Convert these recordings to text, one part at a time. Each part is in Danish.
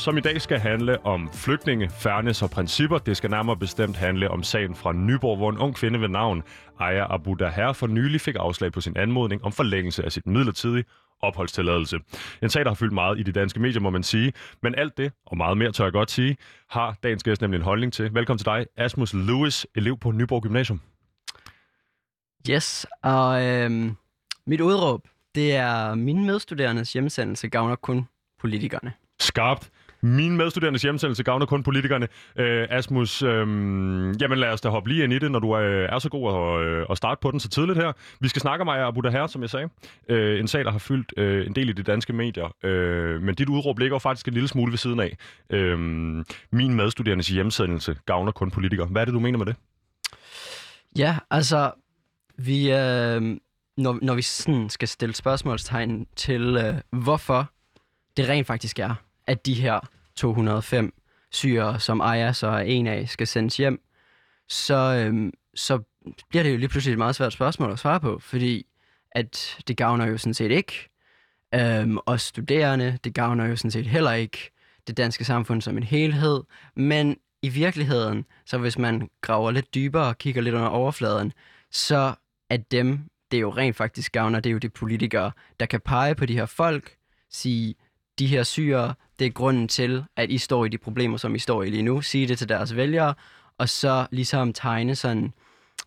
som i dag skal handle om flygtninge, fairness og principper. Det skal nærmere bestemt handle om sagen fra Nyborg, hvor en ung kvinde ved navn Aya Abu Daher for nylig fik afslag på sin anmodning om forlængelse af sit midlertidige opholdstilladelse. En sag, der har fyldt meget i de danske medier, må man sige. Men alt det, og meget mere tør jeg godt sige, har dagens gæst nemlig en holdning til. Velkommen til dig, Asmus Lewis, elev på Nyborg Gymnasium. Yes, og øhm, mit udråb, det er mine medstuderendes hjemsendelse gavner kun politikerne. Skarpt. Min medstuderendes hjemsendelse gavner kun politikerne. Øh, Asmus, øh, jamen lad os da hoppe lige ind i det, når du er, øh, er så god at, øh, at starte på den så tidligt her. Vi skal snakke om Aya Abu Daher, som jeg sagde. Øh, en sag, der har fyldt øh, en del i de danske medier. Øh, men dit udråb ligger jo faktisk en lille smule ved siden af. Øh, min medstuderendes hjemsendelse gavner kun politikere. Hvad er det, du mener med det? Ja, altså, vi, øh, når, når vi sådan skal stille spørgsmålstegn til, øh, hvorfor det rent faktisk er, at de her 205 syrere, som Aya så er en af, skal sendes hjem, så, øhm, så bliver det jo lige pludselig et meget svært spørgsmål at svare på, fordi at det gavner jo sådan set ikke øhm, os studerende, det gavner jo sådan set heller ikke det danske samfund som en helhed, men i virkeligheden, så hvis man graver lidt dybere og kigger lidt under overfladen, så er dem, det er jo rent faktisk gavner, det er jo de politikere, der kan pege på de her folk, sige, de her syre, det er grunden til, at I står i de problemer, som I står i lige nu, sige det til deres vælgere, og så ligesom tegne sådan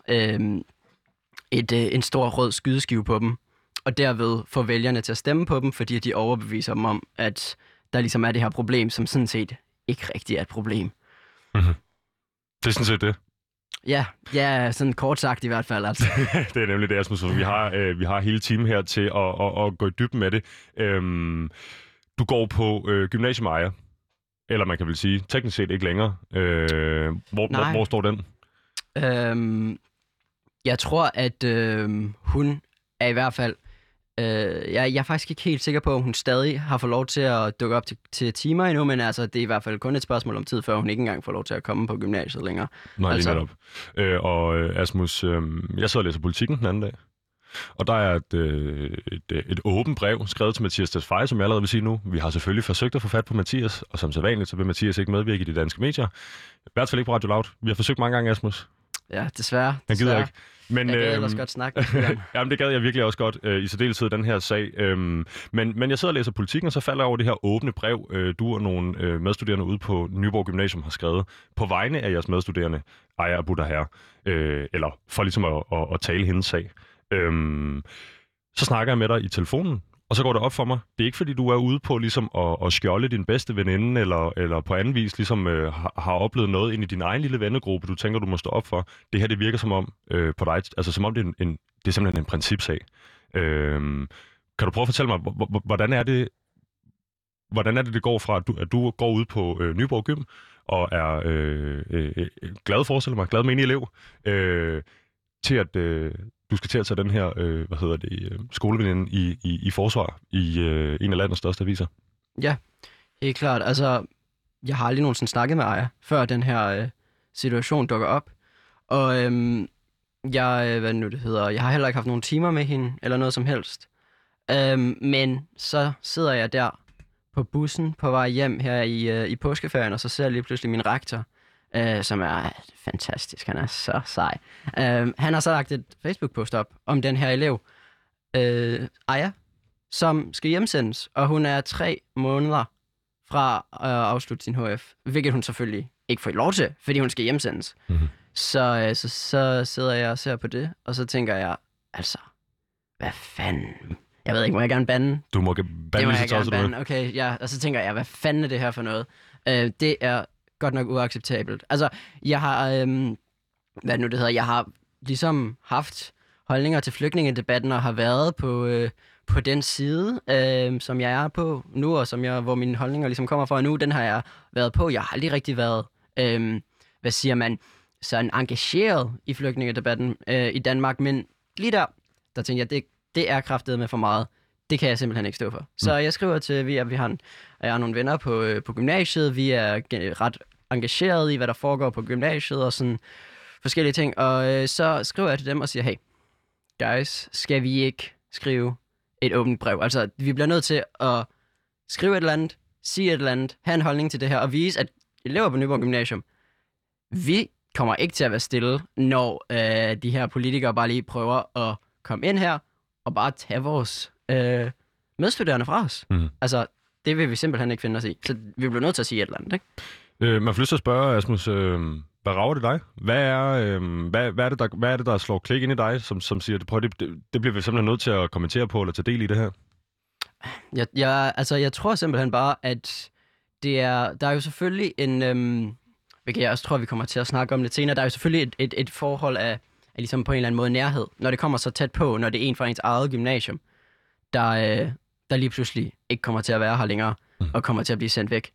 øhm, et, øh, en stor rød skydeskive på dem, og derved få vælgerne til at stemme på dem, fordi de overbeviser dem om, at der ligesom er det her problem, som sådan set ikke rigtig er et problem. Mm-hmm. Det er sådan set det. Ja, ja, sådan kort sagt i hvert fald. Altså. det er nemlig det, Asmus. Vi har, øh, vi har hele teamet her til at, at, at gå i dybden med det. Øhm, du går på øh, gymnasium Aya, eller man kan vel sige, teknisk set ikke længere. Øh, hvor, hvor, hvor står den? Øhm, jeg tror, at øh, hun er i hvert fald... Øh, jeg, jeg er faktisk ikke helt sikker på, om hun stadig har fået lov til at dukke op til, til timer endnu, men altså, det er i hvert fald kun et spørgsmål om tid, før hun ikke engang får lov til at komme på gymnasiet længere. Nej, altså. lige netop. Øh, og øh, Asmus, øh, jeg sad og læser politikken den anden dag, og der er et, øh, et, et, et åbent brev skrevet til Mathias Tesfaye, som jeg allerede vil sige nu. Vi har selvfølgelig forsøgt at få fat på Mathias, og som sædvanligt, så vil Mathias ikke medvirke i de danske medier. I hvert fald ikke på Radio Loud. Vi har forsøgt mange gange, Asmus. Ja, desværre. Han gider ikke. Men, jeg gad øh, ellers godt snakke Jamen, det gad jeg virkelig også godt, øh, i særdeleshed den her sag. Øhm, men, men jeg sidder og læser politikken, og så falder jeg over det her åbne brev, øh, du og nogle øh, medstuderende ude på Nyborg Gymnasium har skrevet, på vegne af jeres medstuderende, Aya Abu Daher, øh, eller for ligesom at, at, at tale hendes sag. Øhm, så snakker jeg med dig i telefonen, og så går det op for mig. Det er ikke, fordi du er ude på ligesom at, at skjolde din bedste veninde, eller, eller på anden vis ligesom øh, har, har oplevet noget ind i din egen lille vennegruppe, du tænker, du må stå op for. Det her, det virker som om øh, på dig, altså som om det er, en, en, det er simpelthen en principsag. Øhm, kan du prøve at fortælle mig, hvordan er det, hvordan er det, det går fra, at du, at du går ud på øh, Nyborg Gym, og er øh, øh, øh glad, forestiller mig, glad menig elev, øh, til at, øh, du skal til at tage den her, øh, hvad hedder det, øh, skoleveninde i, i, i forsvar i øh, en af landets største aviser. Ja, helt klart. Altså, jeg har aldrig nogensinde snakket med Aya, før den her øh, situation dukker op. Og øhm, jeg, øh, hvad nu det hedder, jeg har heller ikke haft nogen timer med hende, eller noget som helst. Øhm, men så sidder jeg der på bussen på vej hjem her i, øh, i påskeferien, og så ser jeg lige pludselig min rektor, øh, som er fantastisk. Han er så sej. Øh, han har så lagt et Facebook-post op om den her elev, øh, Aya, som skal hjemsendes, og hun er tre måneder fra at afslutte sin HF, hvilket hun selvfølgelig ikke får lov til, fordi hun skal hjemsendes. Mm-hmm. Så, øh, så, så sidder jeg og ser på det, og så tænker jeg, altså, hvad fanden? Jeg ved ikke, må jeg gerne bande? Du må bande, det må jeg gerne bande. Okay, ja. Og så tænker jeg, hvad fanden er det her for noget? Øh, det er godt nok uacceptabelt. Altså, jeg har, øhm, hvad nu det hedder, jeg har ligesom haft holdninger til flygtningedebatten og har været på, øh, på den side, øh, som jeg er på nu, og som jeg, hvor mine holdninger ligesom kommer fra nu, den har jeg været på. Jeg har aldrig rigtig været, øh, hvad siger man, sådan engageret i flygtningedebatten øh, i Danmark, men lige der, der tænkte jeg, det, det er kraftet med for meget. Det kan jeg simpelthen ikke stå for. Så jeg skriver til, vi er, vi har, en, jeg har nogle venner på, øh, på gymnasiet, vi er ret engageret i, hvad der foregår på gymnasiet og sådan forskellige ting. Og øh, så skriver jeg til dem og siger, hey, guys, skal vi ikke skrive et åbent brev? Altså, vi bliver nødt til at skrive et eller andet, sige et eller andet, have en holdning til det her, og vise, at elever på Nyborg Gymnasium, vi kommer ikke til at være stille, når øh, de her politikere bare lige prøver at komme ind her og bare tage vores øh, medstuderende fra os. Mhm. Altså, det vil vi simpelthen ikke finde os i. Så vi bliver nødt til at sige et eller andet, ikke? Øh, man får lyst til at spørge, Asmus, øh, hvad rager det dig? Hvad er, øh, hvad, hvad, er det, der, hvad er det, der slår klik ind i dig, som, som siger, prøv, det, det, det bliver vi simpelthen nødt til at kommentere på, eller tage del i det her? Jeg, jeg, altså, jeg tror simpelthen bare, at det er, der er jo selvfølgelig en, øhm, hvilket jeg også tror, vi kommer til at snakke om lidt senere, der er jo selvfølgelig et, et, et forhold af, af ligesom på en eller anden måde nærhed, når det kommer så tæt på, når det er en fra ens eget gymnasium, der, øh, der lige pludselig ikke kommer til at være her længere, Mhm. og kommer til at blive sendt væk.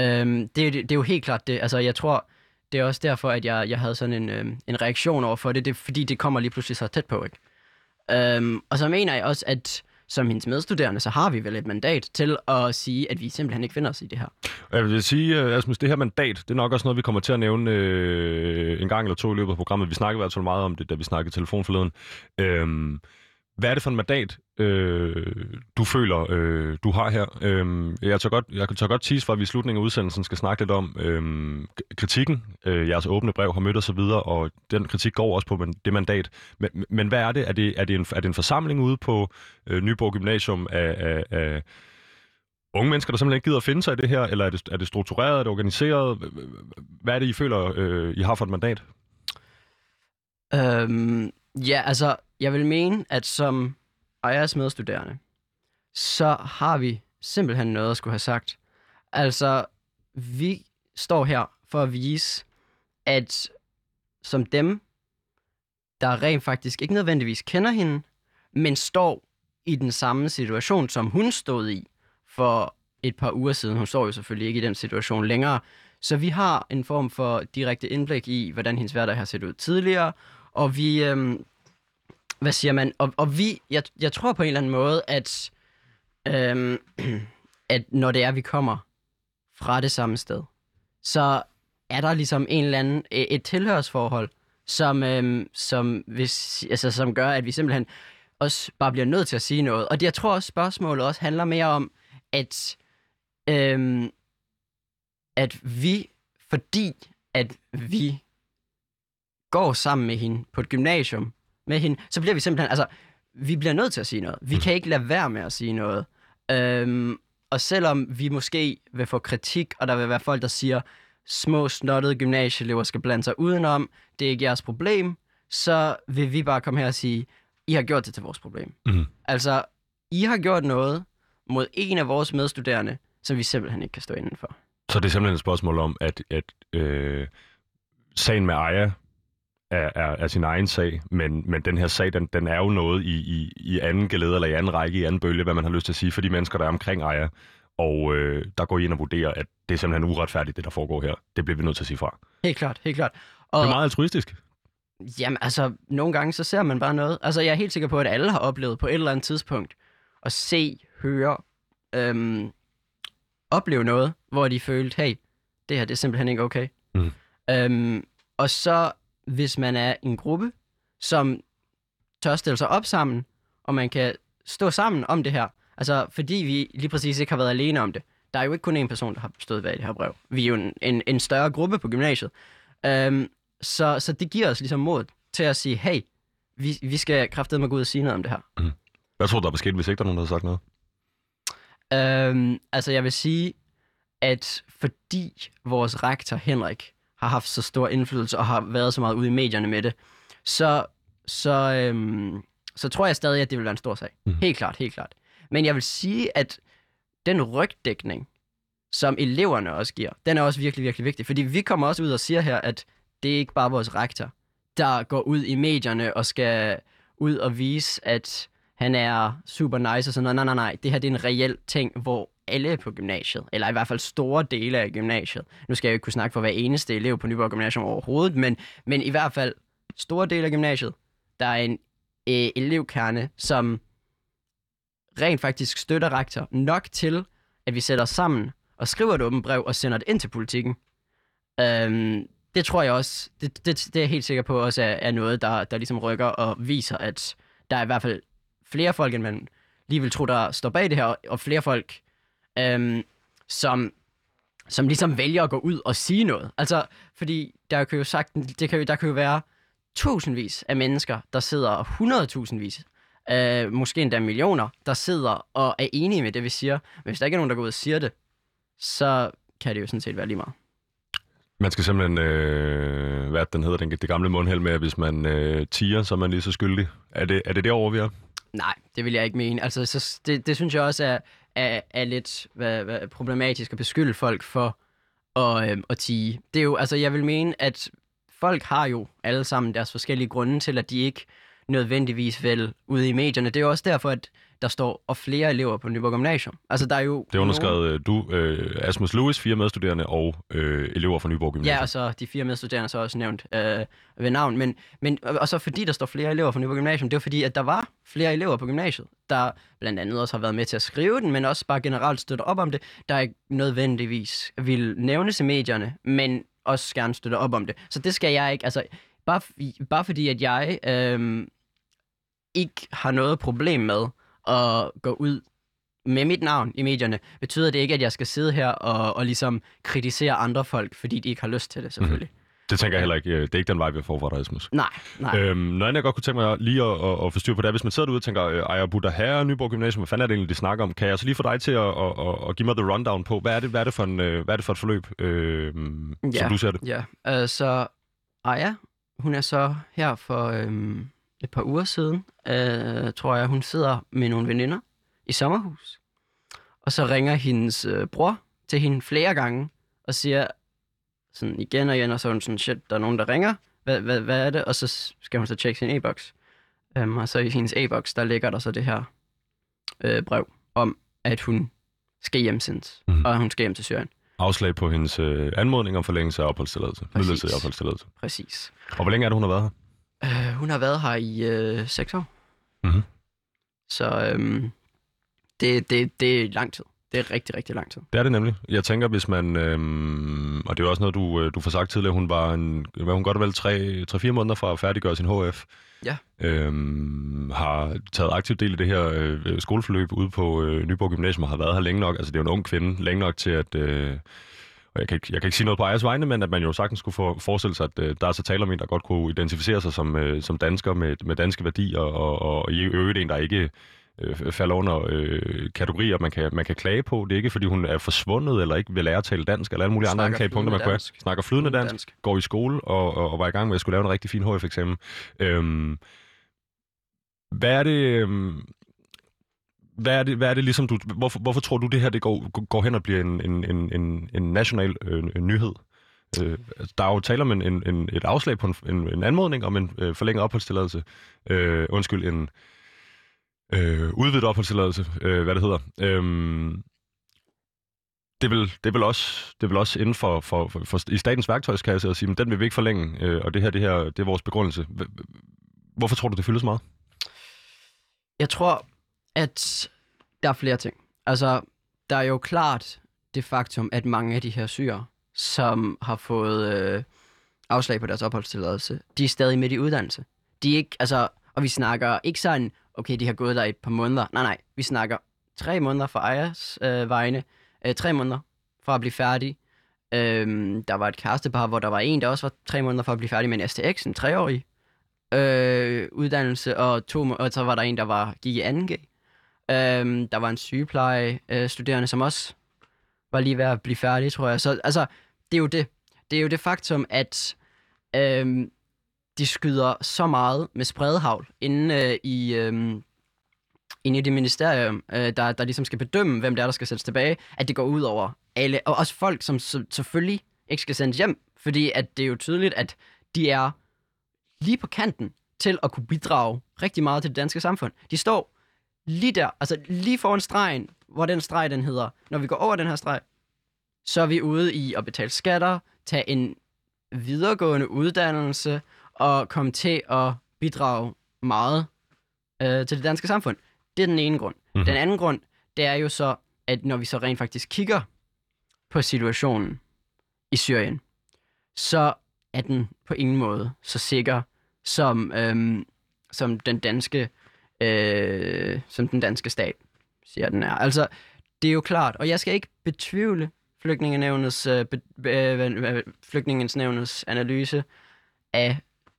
Øhm, det, det, det er jo helt klart det. Altså, jeg tror, det er også derfor, at jeg, jeg havde sådan en, øhm, en reaktion over for det, det fordi det kommer lige pludselig så tæt på, ikke? Øhm, og så mener jeg også, at som hendes medstuderende, så har vi vel et mandat til at sige, at vi simpelthen ikke finder os i det her. Jeg vil sige, øh, Asmus, det her mandat, det er nok også noget, vi kommer til at nævne øh, en gang eller to i løbet af programmet. Vi snakkede i hvert fald meget om det, da vi snakkede telefon forleden. Øhm, hvad er det for en mandat, øh, du føler, øh, du har her? Øh, jeg tør godt, jeg tør godt tease for, at vi i slutningen af udsendelsen skal snakke lidt om øh, kritikken. Øh, jeres åbne brev har mødt og videre, og den kritik går også på man- det mandat. Men, men hvad er det? Er det, er det, en, er det en forsamling ude på øh, Nyborg Gymnasium af, af, af unge mennesker, der simpelthen ikke gider at finde sig i det her, eller er det, er det struktureret, er det organiseret? Hvad er det, I føler, øh, I har for et mandat? Øhm, ja, altså, jeg vil mene, at som Ajas medstuderende, så har vi simpelthen noget at skulle have sagt. Altså, vi står her for at vise, at som dem, der rent faktisk ikke nødvendigvis kender hende, men står i den samme situation, som hun stod i for et par uger siden. Hun står jo selvfølgelig ikke i den situation længere. Så vi har en form for direkte indblik i, hvordan hendes hverdag har set ud tidligere, og vi, øhm, hvad siger man, og, og vi, jeg, jeg tror på en eller anden måde, at, øhm, at når det er, vi kommer fra det samme sted, så er der ligesom en eller anden, et et tilhørsforhold, som, øhm, som, hvis, altså, som gør, at vi simpelthen også bare bliver nødt til at sige noget. Og det, jeg tror også, spørgsmålet også handler mere om, at, øhm, at vi, fordi at vi går sammen med hende på et gymnasium med hende, så bliver vi simpelthen, altså, vi bliver nødt til at sige noget. Vi kan ikke lade være med at sige noget. Øhm, og selvom vi måske vil få kritik, og der vil være folk, der siger, små snottede gymnasieelever skal blande sig udenom, det er ikke jeres problem, så vil vi bare komme her og sige, I har gjort det til vores problem. Mhm. Altså, I har gjort noget mod en af vores medstuderende, som vi simpelthen ikke kan stå indenfor. Så det er simpelthen et spørgsmål om, at, at øh, sagen med Aya er, er, er sin egen sag, men, men den her sag, den, den er jo noget i, i, i anden gelede, eller i anden række, i anden bølge, hvad man har lyst til at sige, for de mennesker, der er omkring Aya. Og øh, der går I ind og vurderer, at det er simpelthen uretfærdigt, det der foregår her. Det bliver vi nødt til at sige fra. Helt klart, helt klart. Det Og, er meget altruistisk. Jamen, altså, nogle gange så ser man bare noget. Altså, jeg er helt sikker på, at alle har oplevet på et eller andet tidspunkt at se, høre, øhm, opleve noget, hvor de følte, hey, det her det er simpelthen ikke okay. Mhm. Øhm, og så, hvis man er en gruppe, som tør stille sig op sammen, og man kan stå sammen om det her, altså fordi vi lige præcis ikke har været alene om det. Der er jo ikke kun én person, der har stået bag det her brev. Vi er jo en, en, en større gruppe på gymnasiet. Øhm, så, så det giver os ligesom mod til at sige, hey, vi, vi skal kraftedeme gå ud og sige noget om det her. Hvad tror du, der var sket, hvis ikke der er nogen, der havde sagt noget? Øhm, altså jeg vil sige, at fordi vores rektor Henrik har haft så stor indflydelse og har været så meget ude i medierne med det, så, så, øhm, så tror jeg stadig, at det vil være en stor sag. Mhm. Helt klart, helt klart. Men jeg vil sige, at den rygdækning, som eleverne også giver, den er også virkelig, virkelig vigtig. Fordi vi kommer også ud og siger her, at det er ikke bare vores rektor, der går ud i medierne og skal ud og vise, at han er super nice og sådan noget. Nej, nej, nej. Det her det er en reel ting, hvor alle på gymnasiet, eller i hvert fald store dele af gymnasiet, nu skal jeg jo ikke kunne snakke for hver eneste elev på Nyborg Gymnasium overhovedet, men, men i hvert fald store dele af gymnasiet, der er en øh, elevkerne, som rent faktisk støtter rektor nok til, at vi sætter os sammen og skriver et åbent brev og sender det ind til politikken. Øhm, det tror jeg også, det, det, det er jeg helt sikker på også er, er noget, der, der ligesom rykker og viser, at der er i hvert fald flere folk, end man lige vil tro, der står bag det her, og flere folk, øhm, som, som ligesom vælger at gå ud og sige noget. Altså, fordi der kan jo sagt, det kan jo, der kan jo være tusindvis af mennesker, der sidder hundredtusindvis, øh, måske endda millioner, der sidder og er enige med det, vi siger. Men hvis der ikke er nogen, der går ud og siger det, så kan det jo sådan set være lige meget. Man skal simpelthen, øh, hvad den hedder, den, det gamle mundheld med, at hvis man øh, tiger, så er man lige så skyldig. Er det, er det derovre, vi er? Nej, det vil jeg ikke mene. Altså, så det, det synes jeg også er, er, er lidt hvad, hvad, problematisk at beskylde folk for at, øh, at tige. Det er jo, altså, jeg vil mene, at folk har jo alle sammen deres forskellige grunde til, at de ikke nødvendigvis vel ude i medierne. Det er jo også derfor, at der står og flere elever på Nyborg Gymnasium. Altså, der er jo... Det er underskrevet øh, du, øh, Asmus Lewis, fire medstuderende og øh, elever fra Nyborg Gymnasium. Ja, og så de fire medstuderende så også nævnt øh, ved navn. Men, men, og så fordi der står flere elever fra Nyborg Gymnasium, det er fordi, at der var flere elever på gymnasiet, der blandt andet også har været med til at skrive den, men også bare generelt støtter op om det, der ikke nødvendigvis vil nævnes i medierne, men også gerne støtter op om det. Så det skal jeg ikke, altså bare, bare fordi, at jeg øh, ikke har noget problem med at gå ud med mit navn i medierne, betyder det ikke, at jeg skal sidde her og, og ligesom kritisere andre folk, fordi de ikke har lyst til det, selvfølgelig. Mm-hmm. Det tænker jeg heller ikke. Det er ikke den vej, vi får fra dig, Rasmus. Nej, nej. Øhm, noget andet, jeg godt kunne tænke mig lige at, at, at forstyrre på det, er, hvis man sidder derude og tænker, Ejer Buddha her Nyborg Gymnasium, hvad fanden er det egentlig, de snakker om? Kan jeg så lige få dig til at, at, at, at give mig the rundown på, hvad er det, hvad er det, for, en, hvad er det for et forløb, øh, ja, som du ser det? Ja, uh, så Aya, hun er så her for øhm, et par uger siden, øh, tror jeg, hun sidder med nogle veninder i sommerhus. Og så ringer hendes øh, bror til hende flere gange og siger sådan igen og igen, og så er hun sådan, shit, der er nogen, der ringer. Hvad, hvad, hvad er det? Og så skal hun så tjekke sin e-boks. Um, og så i hendes e-boks, der ligger der så det her øh, brev om, at hun skal hjemsendes, mm. og hun skal hjem til Syrien. Afslag på hendes øh, anmodning om forlængelse af opholdstilladelse. Midlertidig opholdstilladelse. Præcis. Og hvor længe er det, hun har været her? Uh, hun har været her i øh, seks år. Mm-hmm. Så øhm, det, det, det er lang tid. Det er rigtig, rigtig lang tid. Det er det nemlig. Jeg tænker, hvis man... Øhm, og det er også noget, du, øh, du får sagt tidligere. Hun var en, hvad hun godt vel 3-4 måneder fra at færdiggøre sin HF. Ja. Øhm, har taget aktiv del i det her øh, skoleforløb ude på øh, Nyborg Gymnasium og har været her længe nok. Altså, det er jo en ung kvinde. Længe nok til, at... Øh, jeg kan, ikke, jeg kan ikke sige noget på ejers vegne, men at man jo sagtens skulle få, forestille sig, at øh, der er så taler om en, der godt kunne identificere sig som, øh, som dansker med, med danske værdier, og, og, og i øvrigt en, der ikke øh, falder under øh, kategorier, man kan, man kan klage på. Det er ikke, fordi hun er forsvundet, eller ikke vil lære at tale dansk, eller alle mulige andre anklagepunkter, man kan have. Snakker flydende dansk, dansk, går i skole, og, og, og var i gang med at skulle lave en rigtig fin HF-eksamen. Øhm, hvad er det... Øhm, hvad er det, hvad er det ligesom, du, hvorfor, hvorfor tror du, det her det går, går hen og bliver en, en, en, en, en national øh, en nyhed? Øh, altså, der er jo tale om en, en, en, et afslag på en, en, en anmodning om en øh, forlænget opholdstilladelse. Øh, undskyld, en øh, udvidet opholdstilladelse, øh, hvad det hedder. Øh, det vil, det vil også, det vil også inden for, for, for, for, i statens værktøjskasse at sige, men den vil vi ikke forlænge, øh, og det her, det her, det er vores begrundelse. Hvorfor tror du, det fyldes meget? Jeg tror, at der er flere ting. Altså, der er jo klart det faktum, at mange af de her syre, som har fået øh, afslag på deres opholdstilladelse, de er stadig midt i uddannelse. De er ikke, altså, og vi snakker ikke sådan, okay, de har gået der et par måneder. Nej, nej, vi snakker tre måneder for Ejers øh, vegne, øh, tre måneder for at blive færdig. Øhm, der var et kærestepar, hvor der var en, der også var tre måneder for at blive færdig med en STX, en treårig øh, uddannelse, og, to, og så var der en, der var, gik i 2G. Øhm, der var en sygepleje øh, studerende, som også var lige ved at blive færdig, tror jeg. Så altså, det er jo det. Det er jo det faktum, at øhm, de skyder så meget med spredhavl inde øh, i, øh, inde i det ministerium, øh, der, der ligesom skal bedømme, hvem det er, der skal sættes tilbage, at det går ud over alle, og også folk, som selvfølgelig ikke skal sendes hjem, fordi at det er jo tydeligt, at de er lige på kanten til at kunne bidrage rigtig meget til det danske samfund. De står lige der, altså lige foran stregen, hvor den streg den hedder, når vi går over den her streg, så er vi ude i at betale skatter, tage en videregående uddannelse og komme til at bidrage meget øh, til det danske samfund. Det er den ene grund. Mm-hmm. Den anden grund, det er jo så, at når vi så rent faktisk kigger på situationen i Syrien, så er den på ingen måde så sikker, som, øhm, som den danske øh, som den danske stat siger, den er. Altså, det er jo klart, og jeg skal ikke betvivle flygtningenevnets, øh, be, øh, analyse af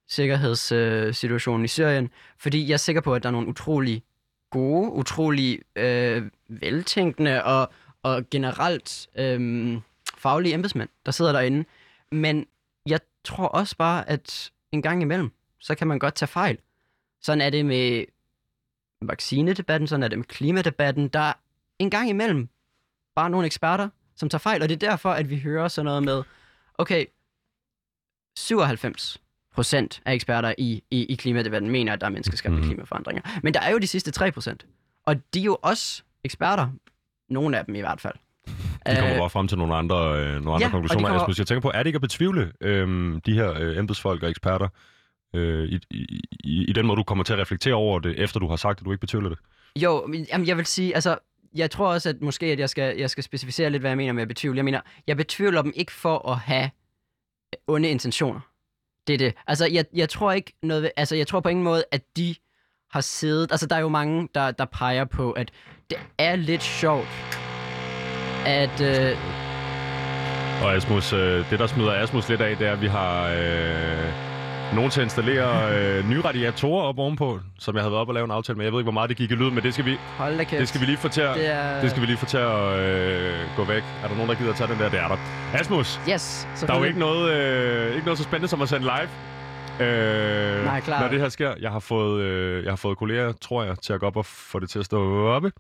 sikkerhedssituationen i Syrien, fordi jeg er sikker på, at der er nogle utrolig gode, utrolig øh, veltænkende og, og generelt øh, faglige embedsmænd, der sidder derinde. Men jeg tror også bare, at en gang imellem, så kan man godt tage fejl. Sådan er det med vaccinedebatten, sådan er det med klimadebatten. Der er en gang imellem bare nogle eksperter, som tager fejl, og det er derfor, at vi hører sådan noget med, okay, 97 procent af eksperter i, i, i klimadebatten mener, at der er menneskeskabte Mhm. klimaforandringer. Men der er jo de sidste 3 procent, og de er jo også eksperter, nogle af dem i hvert fald. De kommer Øh, bare frem til nogle andre, øh, nogle andre ja, konklusioner. kommer- jeg tænker på, er det ikke at betvivle øh, de her øh, embedsfolk og eksperter øh, i, i, i, den måde, du kommer til at reflektere over det, efter du har sagt, at du ikke betvivler det? Jo, men, jamen, jeg vil sige, altså, jeg tror også, at måske, at jeg skal, jeg skal specificere lidt, hvad jeg mener med at betvivle. Jeg mener, jeg betvivler dem ikke for at have onde intentioner. Det er det. Altså, jeg, jeg tror ikke noget, altså, jeg tror på ingen måde, at de har siddet, altså, der er jo mange, der, der peger på, at det er lidt sjovt, at, øh, Og Asmus, øh, det der smider Asmus lidt af, det er, at vi har øh, nogen til at installere øh, nye radiatorer op ovenpå, som jeg havde været op og lave en aftale med. Jeg ved ikke, hvor meget det gik i lyd, men det skal vi, hold da kæft. det skal vi lige få til at, Det er... det skal vi lige få til at øh, gå væk. Er der nogen, der gider at tage den der? Det er der. Asmus, Yes, der er jo ikke noget, øh, ikke noget så spændende som at sende live. Øh, Nej, klart. Når det her sker. Jeg har fået, øh, jeg har fået kolleger, tror jeg, til at gå op og få det til at stå oppe.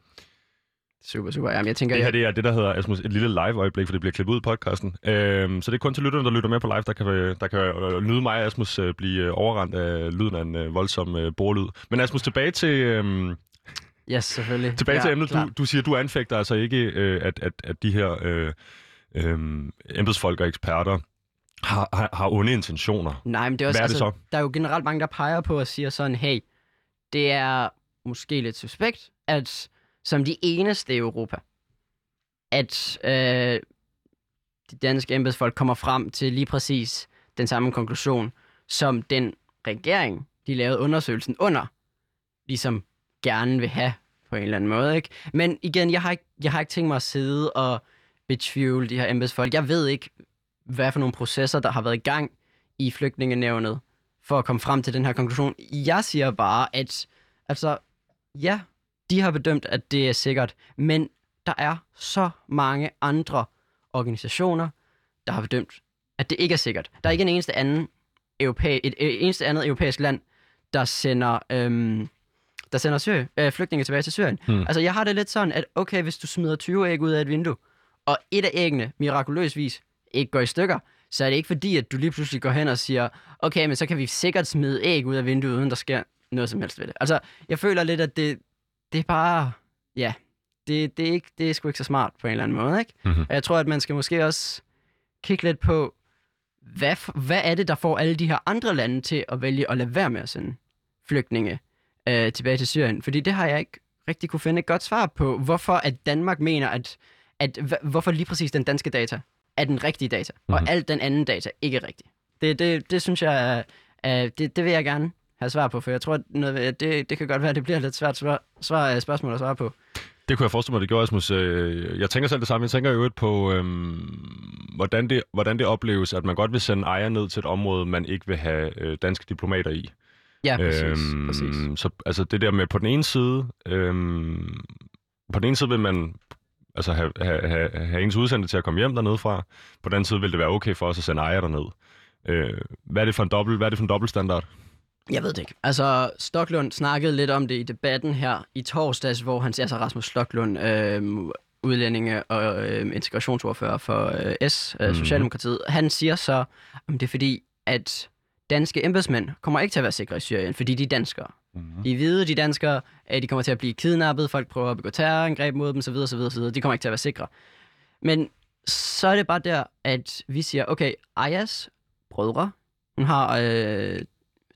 Super, super. Jamen, jeg tænker, Det her det er det, der hedder Asmus, et lille live-øjeblik, for det bliver klippet ud i podcasten. Øhm, så det er kun til lytterne, der lytter med på live, der kan, der kan øh, nyde mig og Asmus øh, blive øh, overrendt af lyden af en øh, voldsom øh, borlyd. Men Asmus, tilbage til, øh, yes, selvfølgelig. tilbage ja, til emnet. Du, du siger, du anfægter altså ikke, øh, at, at, at de her øh, øh, embedsfolk og eksperter har, har, har onde intentioner. Nej, men det er også, Hvad er det altså, så? der er jo generelt mange, der peger på og siger sådan, hey, det er måske lidt suspekt, at som de eneste i Europa, at øh, de danske embedsfolk kommer frem til lige præcis den samme konklusion, som den regering, de lavede undersøgelsen under, ligesom gerne vil have på en eller anden måde. Ikke? Men igen, jeg har, ikke, jeg har ikke tænkt mig at sidde og betvivle de her embedsfolk. Jeg ved ikke, hvad for nogle processer, der har været i gang i flygtningenævnet for at komme frem til den her konklusion. Jeg siger bare, at altså, ja, de har bedømt, at det er sikkert, men der er så mange andre organisationer, der har bedømt, at det ikke er sikkert. Der er ikke en eneste anden europæ- et, et eneste andet europæisk land, der sender, øhm, der sender syr- øh, flygtninge tilbage til Syrien. Hmm. Altså, jeg har det lidt sådan, at okay, hvis du smider 20 æg ud af et vindue, og et af æggene mirakuløsvis ikke går i stykker, så er det ikke fordi, at du lige pludselig går hen og siger, okay, men så kan vi sikkert smide æg ud af vinduet, uden der sker noget som helst ved det. Altså, jeg føler lidt, at det, det er bare, ja, det, det, er ikke, det er sgu ikke så smart på en eller anden måde, ikke? Mhm. Og jeg tror, at man skal måske også kigge lidt på, hvad, hvad er det, der får alle de her andre lande til at vælge at lade være med at sende flygtninge øh, tilbage til Syrien? Fordi det har jeg ikke rigtig kunne finde et godt svar på. Hvorfor at Danmark mener, at, at hvorfor lige præcis den danske data er den rigtige data, mm-hmm. Mhm. og alt den anden data ikke er rigtig. Det, det, det synes jeg, er, det, det vil jeg gerne have svar på, for jeg tror, at noget, det, det kan godt være, at det bliver lidt svært svar, svar, spørgsmål at svare på. Det kunne jeg forestille mig, det gjorde, Asmus. Øh, Jeg tænker selv det samme. Jeg tænker jo på, øhm, hvordan, det, hvordan det opleves, at man godt vil sende ejer ned til et område, man ikke vil have øh, danske diplomater i. Ja, præcis. Øhm, præcis. Så altså det der med på den ene side, øhm, på den ene side vil man altså have, have, have, have ens udsendte til at komme hjem dernede fra. På den anden side vil det være okay for os at sende ejer derned. Øh, hvad er det for en dobbelt, hvad er det for en dobbeltstandard? Jeg ved det ikke. Altså, Stoklund snakkede lidt om det i debatten her i torsdags, hvor han siger, altså Rasmus Stoklund, øh, udlændinge og øh, integrationsordfører for øh, S, øh, Mhm. Socialdemokratiet, han siger så, om det er fordi, at danske embedsmænd kommer ikke til at være sikre i Syrien, fordi de er danskere. Mm-hmm. De er hvide, de danskere, øh, de kommer til at blive kidnappet, folk prøver at begå terrorangreb mod dem, så videre, så videre, så videre. De kommer ikke til at være sikre. Men så er det bare der, at vi siger, okay, Ayas brødre, hun har øh,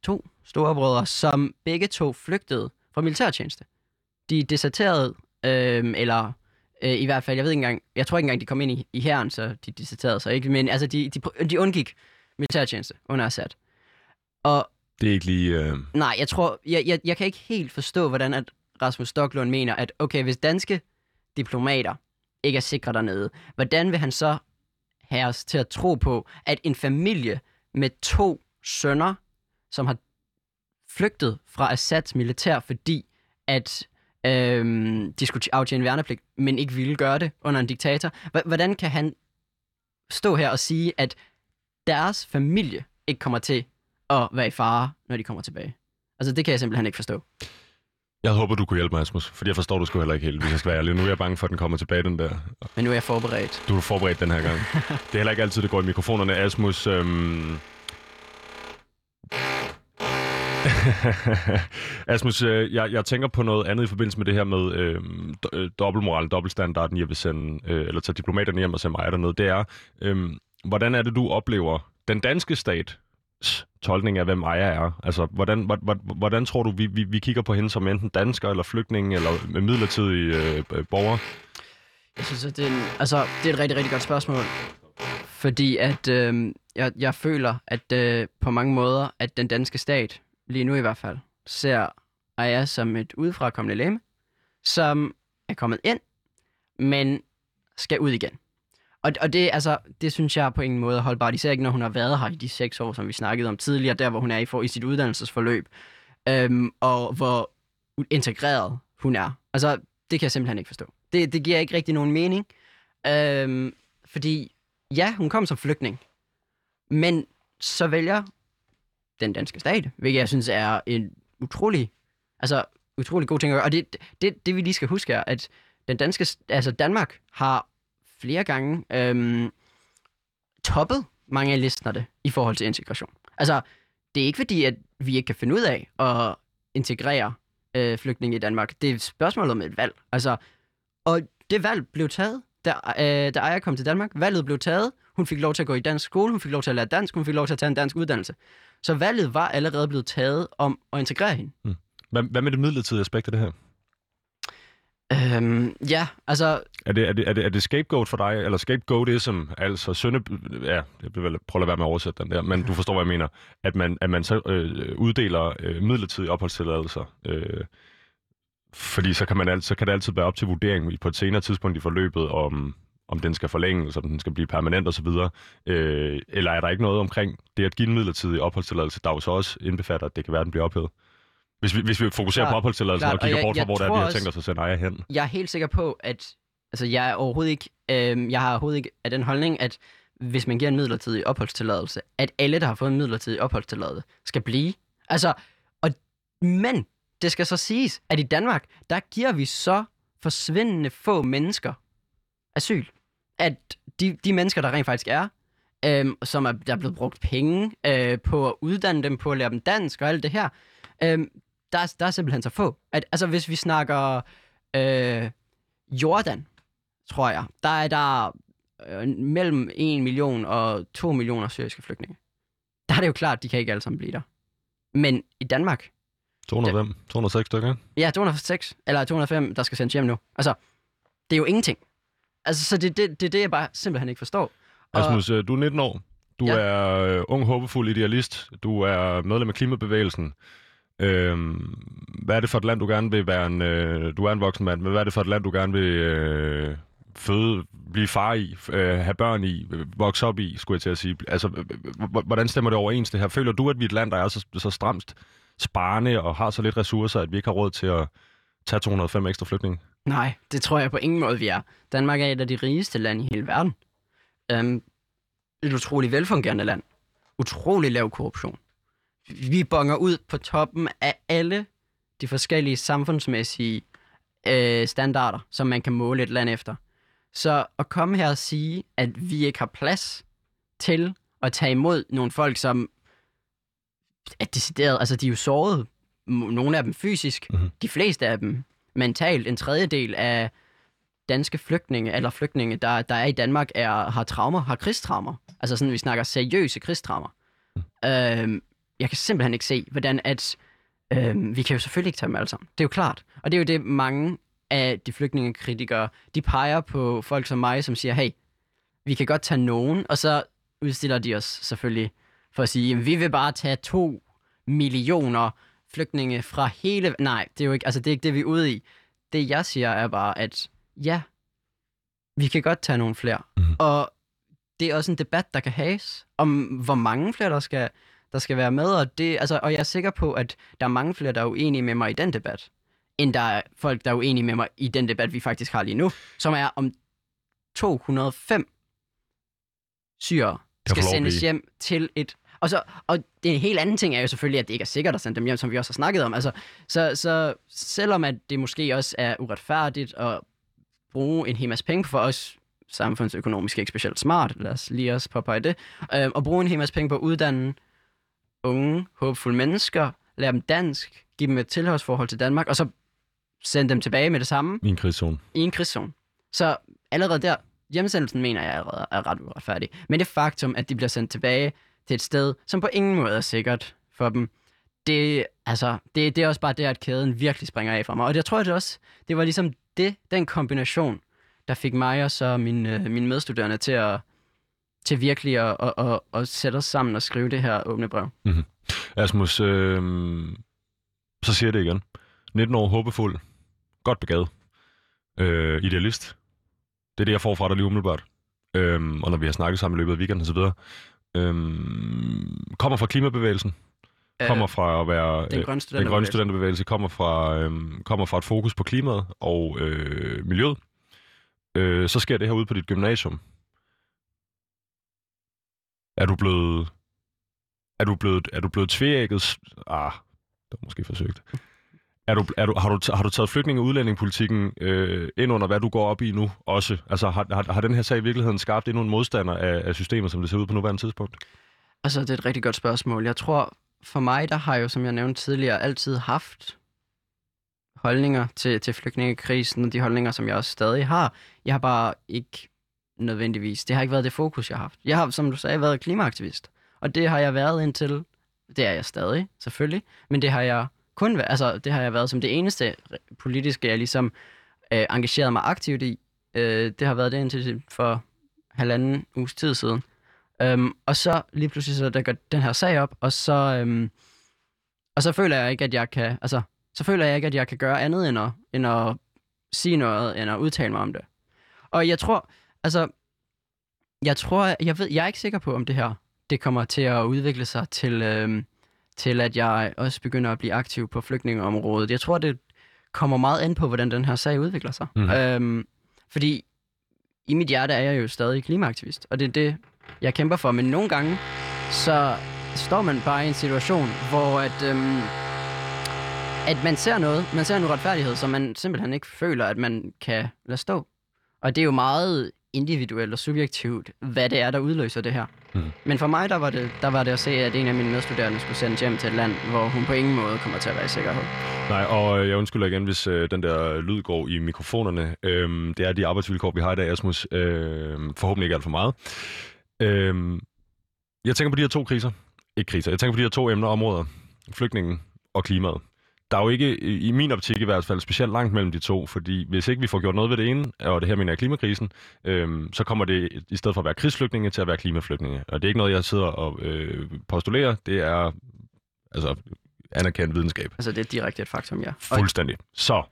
to store brødre, som begge to flygtede fra militærtjeneste. De deserterede, øh, eller øh, i hvert fald, jeg ved ikke engang, jeg tror ikke engang, de kom ind i, i herren, så de deserterede sig ikke, men altså, de, de, de undgik militærtjeneste under Assad. Og det er ikke lige... Øh... Nej, jeg tror, jeg, jeg, jeg kan ikke helt forstå, hvordan at Rasmus Stocklund mener, at okay, hvis danske diplomater ikke er sikre dernede, hvordan vil han så have os til at tro på, at en familie med to sønner, som har flygtet fra Assads militær, fordi at øhm, de skulle aftjene værnepligt, men ikke ville gøre det under en diktator. Hvordan kan han stå her og sige, at deres familie ikke kommer til at være i fare, når de kommer tilbage? Altså, det kan jeg simpelthen ikke forstå. Jeg håber, du kunne hjælpe mig, Asmus, fordi jeg forstår du sgu heller ikke helt, hvis jeg skal være ærlig. Nu er jeg bange for, at den kommer tilbage, den der. Men nu er jeg forberedt. Du er forberedt den her gang. det er heller ikke altid, det går i mikrofonerne. Asmus, øhm, Asmus, øh, jeg, jeg tænker på noget andet i forbindelse med det her med øhm, øh, dobbeltmoral, dobbeltstandarden jeg vil sende, øh, eller tage diplomaterne hjem og sende mig dernede. Det er, øh, hvordan er det, du oplever den danske stat tolkning af, hvem Aya er? Altså, hvordan, hvordan, hvordan tror du, vi, vi, vi kigger på hende som enten dansker, eller flygtning, eller midlertidig øh, øh, borger? Jeg synes, at det er, en, altså, det er et rigtig, rigtig godt spørgsmål. Fordi at øh, jeg, jeg føler, at øh, på mange måder, at den danske stat lige nu i hvert fald, ser Aya som et udefrakommende læme, som er kommet ind, men skal ud igen. Og, og det, altså, det synes jeg på ingen måde er holdbart, især ikke når hun har været her i de seks år, som vi snakkede om tidligere, der hvor hun er i, for, i sit uddannelsesforløb, øhm, og hvor integreret hun er. Altså, det kan jeg simpelthen ikke forstå. Det, det giver ikke rigtig nogen mening, øhm, fordi ja, hun kom som flygtning, men så vælger den danske stat, hvilket jeg synes er en utrolig, altså utrolig god ting at gøre. Og det, det, det vi lige skal huske er, at den danske, altså Danmark har flere gange øhm, toppet mange af listerne i forhold til integration. Altså, det er ikke fordi, at vi ikke kan finde ud af at integrere øh, flygtninge i Danmark. Det er et spørgsmål om et valg. Altså, og det valg blev taget, da, øh, da Aya kom til Danmark. Valget blev taget. Hun fik lov til at gå i dansk skole. Hun fik lov til at lære dansk. Hun fik lov til at tage en dansk uddannelse. Så valget var allerede blevet taget om at integrere hende. Hmm. Hvad, hvad med det midlertidige aspekt af det her? Øhm, ja, altså... Er det, er, det, er, det, er det scapegoat for dig, eller scapegoatism, altså sønde... Ja, jeg vil vel prøve at være med at oversætte den der, men du forstår, hvad jeg mener. At man, at man så øh, uddeler øh, midlertidige opholdstilladelser, øh, fordi så kan, man alt, så kan det altid være op til vurdering på et senere tidspunkt i forløbet, om, om den skal forlænges, om den skal blive permanent osv. Øh, eller er der ikke noget omkring det at give en midlertidig opholdstilladelse, der jo så også indbefatter, at det kan være, at den bliver ophævet? Hvis vi, hvis vi fokuserer klar, på opholdstilladelsen og kigger og jeg, bort fra, hvor det er, vi har tænkt os at sende Aya hen. Jeg er helt sikker på, at altså, jeg, er overhovedet ikke, øh, jeg har overhovedet ikke af den holdning, at hvis man giver en midlertidig opholdstilladelse, at alle, der har fået en midlertidig opholdstilladelse, skal blive. Altså, og, men det skal så siges, at i Danmark, der giver vi så forsvindende få mennesker asyl. At de, de mennesker, der rent faktisk er, øh, som er, der er blevet brugt penge øh, på at uddanne dem, på at lære dem dansk og alt det her, øh, der, der er simpelthen så få. At, altså, hvis vi snakker øh, Jordan, tror jeg, der er der øh, mellem 1 million og 2 millioner syriske flygtninge. Der er det jo klart, at de kan ikke alle sammen blive der. Men i Danmark... 205, der, 206 stykker? Ja, 206, eller 205, der skal sendes hjem nu. Altså, det er jo ingenting. Altså, så det er det, det, det, jeg bare simpelthen ikke forstår. Asmus, og, øh, du er 19 år. Du ja. er uh, ung, håbefuld idealist. Du er medlem af klimabevægelsen. Øhm, hvad er det for et land, du gerne vil være en... Øh, du er en voksen mand, men hvad er det for et land, du gerne vil øh, føde, blive far i, øh, have børn i, vokse op i, skulle jeg til at sige. Altså, hvordan stemmer det overens det her? Føler du, at vi er et land, der er så, så stramt sparende og har så lidt ressourcer, at vi ikke har råd til at tage 205 ekstra flygtninge? Nej, det tror jeg på ingen måde, vi er. Danmark er et af de rigeste lande i hele verden. Um, et utroligt velfungerende land. Utrolig lav korruption vi bonger ud på toppen af alle de forskellige samfundsmæssige øh, standarder, som man kan måle et land efter. Så at komme her og sige, at vi ikke har plads til at tage imod nogle folk, som er decideret, altså de er jo såret nogle af dem fysisk, Mhm. mm-hmm. de fleste af dem mentalt. En tredjedel af danske flygtninge, eller flygtninge, der, der er i Danmark, er, har traumer, har krigstraumer. Altså sådan, vi snakker seriøse krigstraumer. Mm. Øhm, jeg kan simpelthen ikke se, hvordan at... Øhm, vi kan jo selvfølgelig ikke tage dem alle sammen. Det er jo klart. Og det er jo det, mange af de flygtningekritikere, de peger på folk som mig, som siger, hey, vi kan godt tage nogen, og så udstiller de os selvfølgelig for at sige, "Jamen, vi vil bare tage to millioner flygtninge fra hele... Nej, det er jo ikke, altså, det er ikke det, vi er ude i. Det, jeg siger, er bare, at ja, vi kan godt tage nogle flere. Mm. Og det er også en debat, der kan haves, om hvor mange flere, der skal, der skal være med. Og, det, altså, og jeg er sikker på, at der er mange flere, der er uenige med mig i den debat, end der er folk, der er uenige med mig i den debat, vi faktisk har lige nu, som er om 205 syrere skal sendes hjem til et... Og, så, og det er en helt anden ting er jo selvfølgelig, at det ikke er sikkert at sende dem hjem, som vi også har snakket om. Altså, så, så selvom at det måske også er uretfærdigt at bruge en hel masse penge for os samfundsøkonomisk ikke specielt smart, lad os lige også påpege det, øh, og bruge en hel masse penge på at uddanne unge, håbefulde mennesker, lære dem dansk, give dem et tilhørsforhold til Danmark, og så sende dem tilbage med det samme I en krigszone. i en krigszone. Så allerede der, hjemsendelsen mener jeg allerede er ret uretfærdig. Men det faktum, at de bliver sendt tilbage til et sted, som på ingen måde er sikkert for dem, det, altså, det, det er også bare det, at kæden virkelig springer af for mig. Og jeg tror, at det også, det var ligesom det, den kombination, der fik mig og så min, øh, mine medstuderende til at til virkelig at, at, at, at sætte os sammen og skrive det her åbne brev. Mhm. Asmus, øh, så siger jeg det igen. 19 år, håbefuld, godt begavet, øh, idealist. Det er det, jeg får fra dig lige umiddelbart. Øh, og når vi har snakket sammen i løbet af weekenden osv. Øhm, kommer fra klimabevægelsen, kommer fra at være Øh, den øh, grønne den grønne studenterbevægelse. studenterbevægelse, kommer fra, øhm, kommer fra et fokus på klimaet og øh, miljøet. Øh, så sker det her ude på dit gymnasium. Er du blevet... Er du blevet, er du blevet tvækket? s- Ah, det var måske forsøgt. Er du, er du, har, du, har du taget flygtninge- og udlændingepolitikken øh, ind under, hvad du går op i nu også? Altså, har, har, har den her sag i virkeligheden skabt endnu en modstander af, af systemet, som det ser ud på nuværende tidspunkt? Altså, det er et rigtig godt spørgsmål. Jeg tror, for mig, der har jo, som jeg nævnte tidligere, altid haft holdninger til, til flygtningekrisen, og de holdninger, som jeg også stadig har. Jeg har bare ikke nødvendigvis, det har ikke været det fokus, jeg har haft. Jeg har, som du sagde, været klimaaktivist, og det har jeg været indtil, det er jeg stadig, selvfølgelig, men det har jeg kun været, altså det har jeg været som det eneste politiske, jeg ligesom øh, engageret mig aktivt i. Øh, det har været det indtil for halvanden uges tid siden. Øhm, og så lige pludselig så der går den her sag op, og så, øhm, og så føler jeg ikke, at jeg kan, altså, så føler jeg ikke, at jeg kan gøre andet end at, end at sige noget, end at udtale mig om det. Og jeg tror, altså, jeg tror, jeg ved, jeg er ikke sikker på, om det her, det kommer til at udvikle sig til, øhm, til at jeg også begynder at blive aktiv på flygtningeområdet. Jeg tror, det kommer meget an på, hvordan den her sag udvikler sig. Mhm. Øhm, fordi i mit hjerte er jeg jo stadig klimaaktivist, og det er det, jeg kæmper for. Men nogle gange, så står man bare i en situation, hvor at, øhm, at man ser noget, man ser en uretfærdighed, som man simpelthen ikke føler, at man kan lade stå. Og det er jo meget individuelt og subjektivt, hvad det er, der udløser det her. Mhm. Men for mig, der var, det, der var det at se, at en af mine medstuderende skulle sendes hjem til et land, hvor hun på ingen måde kommer til at være i sikkerhed. Nej, og øh, jeg undskylder igen, hvis øh, den der lyd går i mikrofonerne. Øhm, det er de arbejdsvilkår, vi har i dag, Asmus. Øhm, forhåbentlig ikke alt for meget. Øhm, jeg tænker på de her to kriser. Ikke kriser. Jeg tænker på de her to emner områder. Flygtningen og klimaet. Der er jo ikke, i min optik i hvert fald, specielt langt mellem de to, fordi hvis ikke vi får gjort noget ved det ene, og det her mener jeg klimakrisen, øhm, så kommer det i stedet for at være krigsflygtninge til at være klimaflygtninge. Og det er ikke noget, jeg sidder og øh, postulerer. Det er altså anerkendt videnskab. Altså, det er direkte et faktum, ja. Fuldstændig. Så,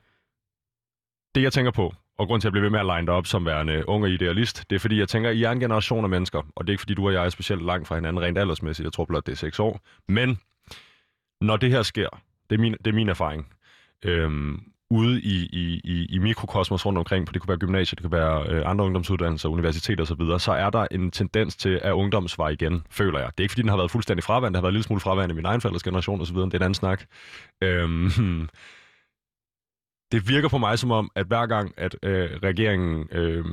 det jeg tænker på, og grund til at blive ved med at line dig op som værende ung og idealist, det er fordi, jeg tænker, I er en generation af mennesker, og det er ikke fordi, du og jeg er specielt langt fra hinanden rent aldersmæssigt, jeg tror blot, det er seks år, men når det her sker, det er min, det er min erfaring, øhm, ude i, i, i, i mikrokosmos rundt omkring, for det kunne være gymnasiet, det kunne være øh, andre ungdomsuddannelser, universiteter osv., så er der en tendens til, at ungdomsvej igen, føler jeg. Det er ikke fordi, den har været fuldstændig fraværende, det har været en lille smule fraværende i min egen forældres generation osv., det er en anden snak. Øhm, det virker på mig som om, at hver gang, at øh, regeringen øh,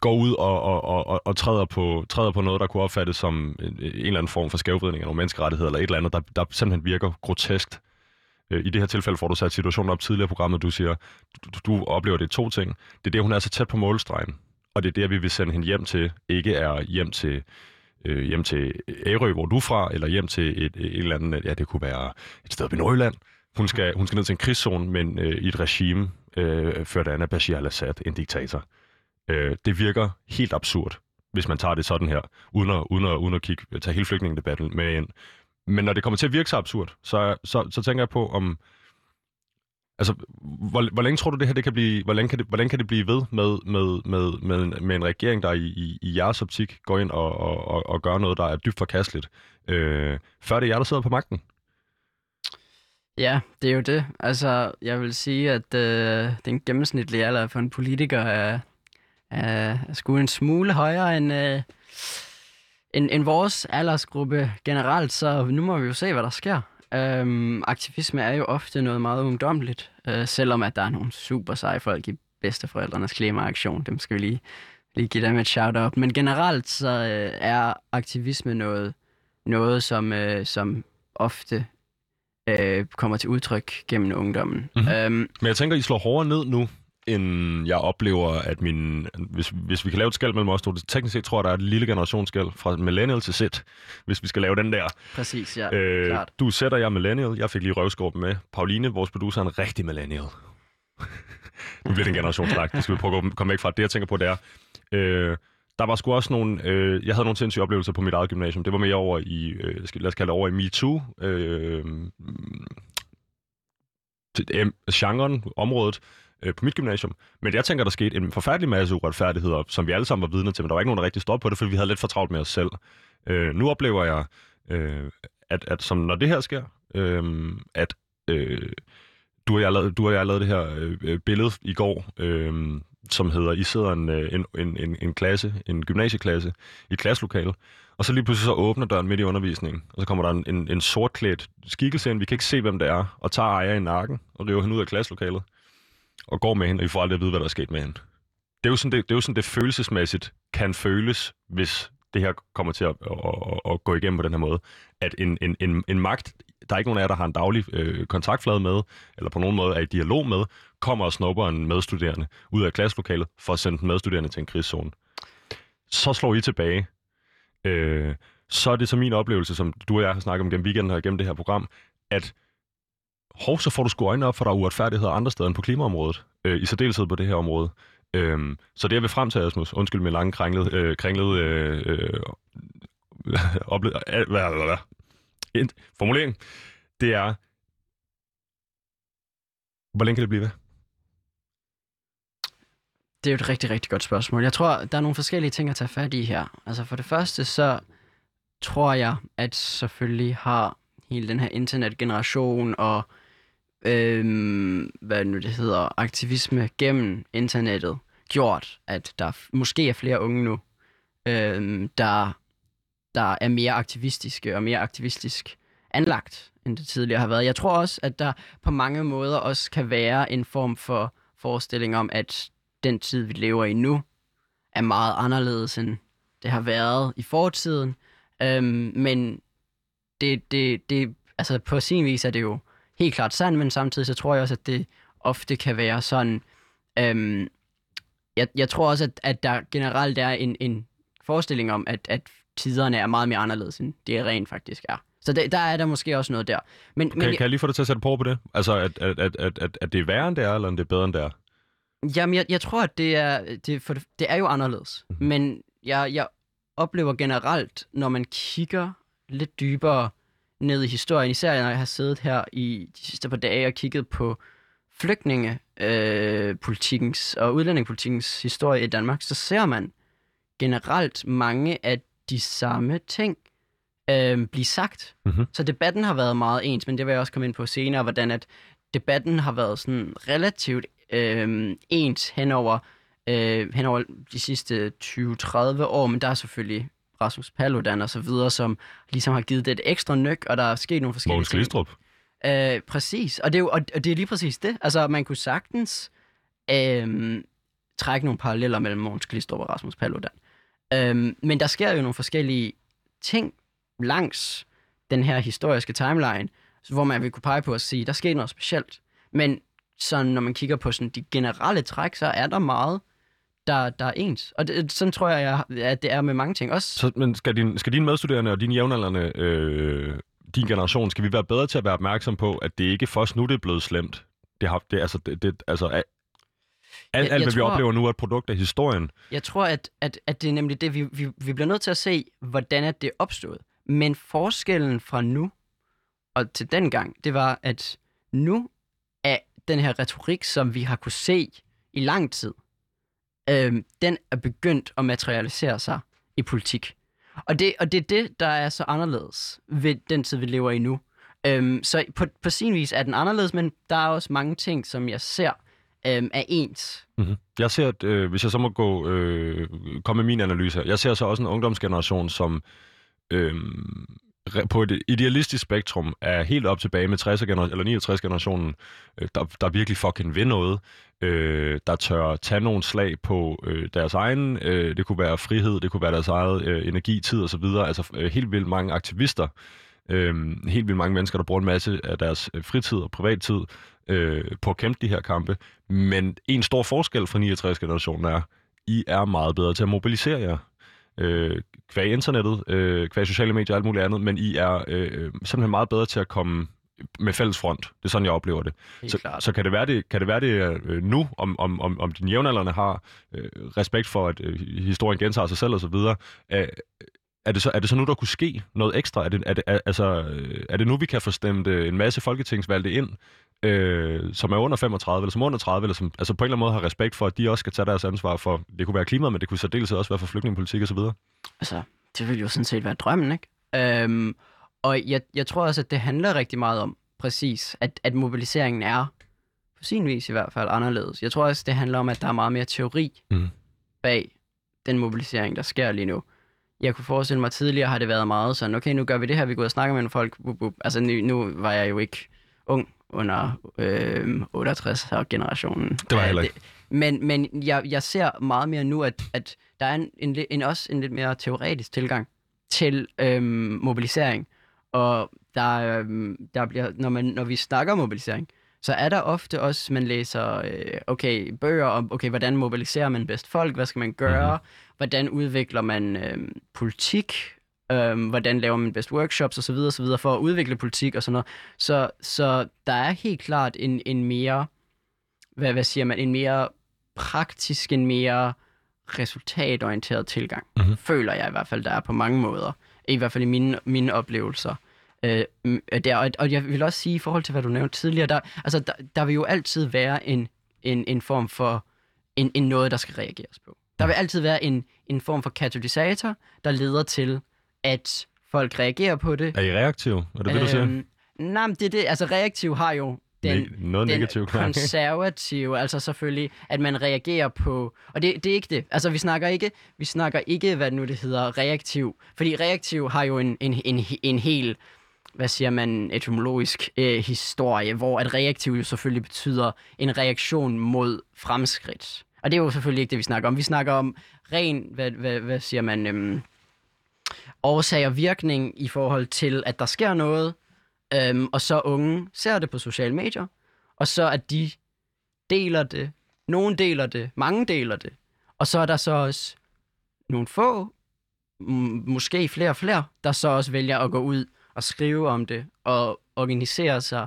går ud og, og, og, og, træder, på, træder på noget, der kunne opfattes som en, en eller anden form for skævvridning af nogle menneskerettigheder, eller et eller andet, der, der simpelthen virker grotesk. Øh, I det her tilfælde får du sat situationen op tidligere i programmet, du siger, du, du oplever det to ting. Det er det, hun er så tæt på målstregen, og det er det, vi vil sende hende hjem til, ikke er hjem til øh, hjem til Ærø, hvor du er fra, eller hjem til et, et, eller andet, ja, det kunne være et sted i Nordjylland. Hun skal, hun skal ned til en krigszone, men øh, i et regime øh, ført af Bashar al-Assad, en diktator. Øh, det virker helt absurd, hvis man tager det sådan her, uden at, uden at, uden at kigge, tage hele flygtningedebatten med ind. Men når det kommer til at virke så absurd, så, så, så tænker jeg på, om... Altså, hvor, hvor længe tror du, det her det kan blive, hvor længe kan det, hvordan kan det blive ved med, med, med, med, med en regering, der i, i, i jeres optik går ind og, og, og, og gør noget, der er dybt forkasteligt, øh, før det er jer, der sidder på magten? Ja, det er jo det. Altså, jeg vil sige, at øh, den gennemsnitlige alder for en politiker er, er, er sgu en smule højere end, øh, end, end vores aldersgruppe generelt, så nu må vi jo se, hvad der sker. Øhm, aktivisme er jo ofte noget meget ungdomligt, øh, selvom at der er nogle super seje folk i bedsteforældrenes klimaaktion. Dem skal vi lige, lige give dem et shout-out. Men generelt så øh, er aktivisme noget, noget som, øh, som ofte øh, kommer til udtryk gennem ungdommen. Mhm. Øhm, Men jeg tænker, I slår hårdere ned nu, end jeg oplever, at min... Hvis, hvis vi kan lave et skæld mellem os to, det teknisk set tror jeg, der er et lille generationsskæld fra millennial til Z, hvis vi skal lave den der. præcis, ja, Øh, klart. du sætter jeg millennial. Jeg fik lige røvskorpen med. Pauline, vores producer, er en rigtig millennial. nu bliver det en generationsdragt. Det skal vi prøve at komme væk fra. Det, jeg tænker på, det er... Øh, der var sgu også nogle... Øh, jeg havde nogle sindssyge oplevelser på mit eget gymnasium. Det var mere over i... Øh, lad os kalde det over i MeToo. Øh, genren, området øh, på mit gymnasium. Men jeg tænker, der skete en forfærdelig masse uretfærdigheder, som vi alle sammen var vidne til, men der var ikke nogen, der rigtig stod på det, fordi vi havde lidt for travlt med os selv. Øh, nu oplever jeg, øh, at, at som når det her sker, øh, at øh, du, og jeg lavede, du og jeg lavede det her øh, billede i går, øh, som hedder, I sidder en, øh, en, en, en, en klasse, en gymnasieklasse, i et klasselokale, og så lige pludselig så åbner døren midt i undervisningen, og så kommer der en, en, en sortklædt skikkelse ind, vi kan ikke se, hvem det er, og tager ejer i nakken, og river hende ud af klasselokalet, og går med hende, og I får aldrig at vide, hvad der er sket med hende. Det er jo sådan, det, det, er jo sådan, det følelsesmæssigt kan føles, hvis det her kommer til at, at, at, at gå igennem på den her måde. At en, en, en, en magt, der er ikke nogen af jer, der har en daglig øh, kontaktflade med, eller på nogen måde er i dialog med, kommer og snupper en medstuderende ud af klasselokalet for at sende den medstuderende til en krigszone. Så slår I tilbage. Øh, så er det så min oplevelse, som du og jeg har snakket om gennem weekenden og gennem det her program, at hov, så får du sgu øjnene op, for der er uretfærdigheder andre steder end på klimaområdet, øh, i særdeleshed på det her område. Øhm, så det jeg vil frem til, Asmus, undskyld min lange kringlede, øh, kringlede øh, øh, ople- øh, hvad, hvad, hvad, formulering, det er, hvor længe kan det blive ved? Det er jo et rigtig, rigtig godt spørgsmål. Jeg tror, der er nogle forskellige ting at tage fat i her. Altså for det første, så tror jeg, at selvfølgelig har hele den her internetgeneration og øh, hvad nu det hedder, aktivisme gennem internettet gjort, at der måske er flere unge nu, øh, der, der er mere aktivistiske og mere aktivistisk anlagt, end det tidligere har været. Jeg tror også, at der på mange måder også kan være en form for forestilling om, at den tid, vi lever i nu, er meget anderledes, end det har været i fortiden. Øhm, men det, det, det, altså på sin vis er det jo helt klart sandt, men samtidig så tror jeg også, at det ofte kan være sådan... Øhm, jeg, jeg tror også, at, at der generelt er en, en forestilling om, at, at tiderne er meget mere anderledes, end det rent faktisk er. Så det, der er der måske også noget der. Men, Kan, kan jeg lige få dig til at sætte på på det? Altså, at, at, at, at, at, at det er værre, end det er, eller end det er bedre, end det er? Jamen, jeg, jeg tror, at det er, det, for det, det er jo anderledes. Mhm. Mm-hmm. Men jeg, jeg oplever generelt, når man kigger lidt dybere ned i historien, især når jeg har siddet her i de sidste par dage og kigget på flygtninge, øh, og udlændingepolitikens historie i Danmark, så ser man generelt mange af de samme ting øh, blive sagt. Mhm. Så debatten har været meget ens, men det vil jeg også komme ind på senere, hvordan at debatten har været sådan relativt øh, ens henover, øh, henover de sidste 20-30 år, men der er selvfølgelig Rasmus Paludan og så videre, som ligesom har givet det et ekstra nyk, og der er sket nogle forskellige Mogens ting. Glistrup. Øh, præcis, og det, er jo, og det er lige præcis det. Altså, man kunne sagtens øh, trække nogle paralleller mellem Mogens Glistrup og Rasmus Paludan. Øhm, men der sker jo nogle forskellige ting langs den her historiske timeline, hvor man vil kunne pege på at sige, der sker noget specielt. Men så når man kigger på sådan de generelle træk, så er der meget, der, der er ens. Og det, sådan tror jeg, at det er med mange ting. Også, Så, men skal, din, skal dine medstuderende og dine jævnaldrende, øh, din generation, skal vi være bedre til at være opmærksom på, at det ikke først nu, det er blevet slemt? Det har, det, altså, det, det, altså, alt, alt, jeg hvad vi tror- oplever nu, er et produkt af historien. Jeg tror, at, at, at det er nemlig det, vi, vi, vi bliver nødt til at se, hvordan er det er opstået. Men forskellen fra nu og til dengang, det var, at nu er den her retorik, som vi har kunne se i lang tid, øh, den er begyndt at materialisere sig i politik. Og det, og det er det, der er så anderledes ved den tid, vi lever i nu. Øhm, så på, på sin vis er den anderledes, men der er også mange ting, som jeg ser øhm, er ens. Mm-hmm. Jeg ser, at, øh, hvis jeg så må gå, øh, komme med min analyse jeg ser så også en ungdomsgeneration, som øh, på et idealistisk spektrum er helt op tilbage med 60 gener- eller 69-generationen, øh, der, der virkelig fucking vil noget, øh, der tør tage nogle slag på øh, deres egen, øh, det kunne være frihed, det kunne være deres eget øh, energi, tid osv., altså øh, helt vildt mange aktivister, øh, helt vildt mange mennesker, der bruger en masse af deres øh, fritid og privattid øh, på at kæmpe de her kampe, men en stor forskel fra 69-generationen er, I er meget bedre til at mobilisere jer. Øh, kvæg internettet, øh, kvæg sociale medier og alt muligt andet, men I er øh, simpelthen meget bedre til at komme med fælles front. Det er sådan, jeg oplever det. Helt Så, klart. så kan det være, det, kan det, være det øh, nu, om, om, om, om dine jævnaldrende har øh, respekt for, at øh, historien gentager sig selv osv., øh, er det, så, er det så nu, der kunne ske noget ekstra? Er det, er det, er, altså, øh, er det nu, vi kan få stemt øh, en masse folketingsvalgte ind, øh, som er under 35, eller som er under 30, eller som altså på en eller anden måde har respekt for, at de også skal tage deres ansvar for, det kunne være klimaet, men det kunne så dels også være for flygtningepolitik osv.? Altså, det ville jo sådan set være drømmen, ikke? Øhm, og jeg, jeg tror også, at det handler rigtig meget om, præcis, at, at mobiliseringen er, på sin vis i hvert fald, anderledes. Jeg tror også, det handler om, at der er meget mere teori Mhm. bag den mobilisering, der sker lige nu. Jeg kunne forestille mig, at tidligere har det været meget sådan, okay, nu gør vi det her, vi går ud og snakker med nogle folk. Bup, bup. Altså, nu, nu var jeg jo ikke ung under øh, 68-generationen. Det var heller ikke. Men, men jeg, jeg ser meget mere nu, at, at der er en, en, en, også en lidt mere teoretisk tilgang til øhm, mobilisering. Og der, øhm, der bliver, når, man, når vi snakker mobilisering, så er der ofte også, man læser øh, okay, bøger om, okay, hvordan mobiliserer man bedst folk, hvad skal man gøre, Mhm. mm-hmm. hvordan udvikler man øhm, politik, øhm, hvordan laver man bedst workshops osv. osv. for at udvikle politik og sådan noget. Så, så der er helt klart en, en mere, hvad, hvad siger man, en mere praktisk, en mere resultatorienteret tilgang. Mhm. Mm-hmm. Føler jeg i hvert fald, der er på mange måder. I hvert fald i mine, mine oplevelser. Øh, mm, der, og, og jeg vil også sige, i forhold til, hvad du nævnte tidligere, der, altså, der, der vil jo altid være en, en, en form for en, en noget, der skal reageres på. Der vil altid være en, en form for katalysator, der leder til, at folk reagerer på det. Er I reaktiv? Er det det, du siger? Øhm, Nej, men det er det. Altså, reaktiv har jo den, Ne- noget den negativt klang. konservative, altså selvfølgelig, at man reagerer på, og det, det er ikke det. Altså, vi snakker ikke, vi snakker ikke, hvad nu det hedder, reaktiv, fordi reaktiv har jo en, en, en, en hel, hvad siger man, etymologisk øh, historie, hvor at reaktiv jo selvfølgelig betyder en reaktion mod fremskridt. Og det er jo selvfølgelig ikke det, vi snakker om. Vi snakker om ren, hvad, hvad, hvad siger man, øhm, årsag og virkning i forhold til, at der sker noget, øhm, og så unge ser det på sociale medier, og så at de deler det, nogen deler det, mange deler det, og så er der så også nogle få, måske flere og flere, der så også vælger at gå ud og skrive om det, og organisere sig,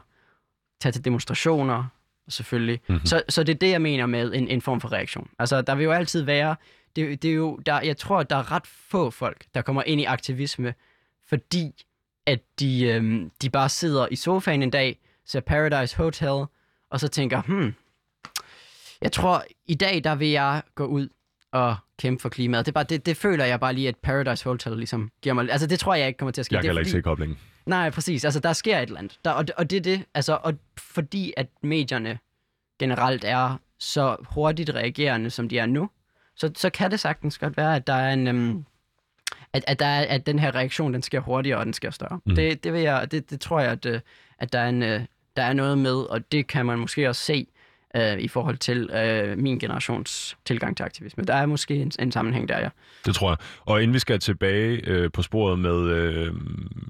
tage til demonstrationer, selvfølgelig. Mhm. Mm-hmm. Så, så det er det, jeg mener med en, en form for reaktion. Altså, der vil jo altid være, det, det er jo, der, jeg tror, at der er ret få folk, der kommer ind i aktivisme, fordi at de, øhm, de bare sidder i sofaen en dag, ser Paradise Hotel, og så tænker, hmm, jeg tror, i dag, der vil jeg gå ud og kæmpe for klimaet. Det, er bare, det, det føler jeg bare lige, at Paradise Hotel ligesom giver mig... Altså, det tror jeg ikke kommer til at ske. Jeg kan er heller ikke fordi- se koblingen. Nej, præcis. Altså, der sker et eller andet. Der, og, og det er det. Altså, og fordi at medierne generelt er så hurtigt reagerende, som de er nu, så, så kan det sagtens godt være, at der er en... Øhm, at, at, der er, at den her reaktion, den sker hurtigere, og den sker større. Mm. Det, det, vil jeg, det, det tror jeg, at, øh, at der, er en, øh, der er noget med, og det kan man måske også se øh, i forhold til øh, min generations tilgang til aktivisme. Der er måske en, en sammenhæng der, ja. Det tror jeg. Og inden vi skal tilbage øh, på sporet med, øh,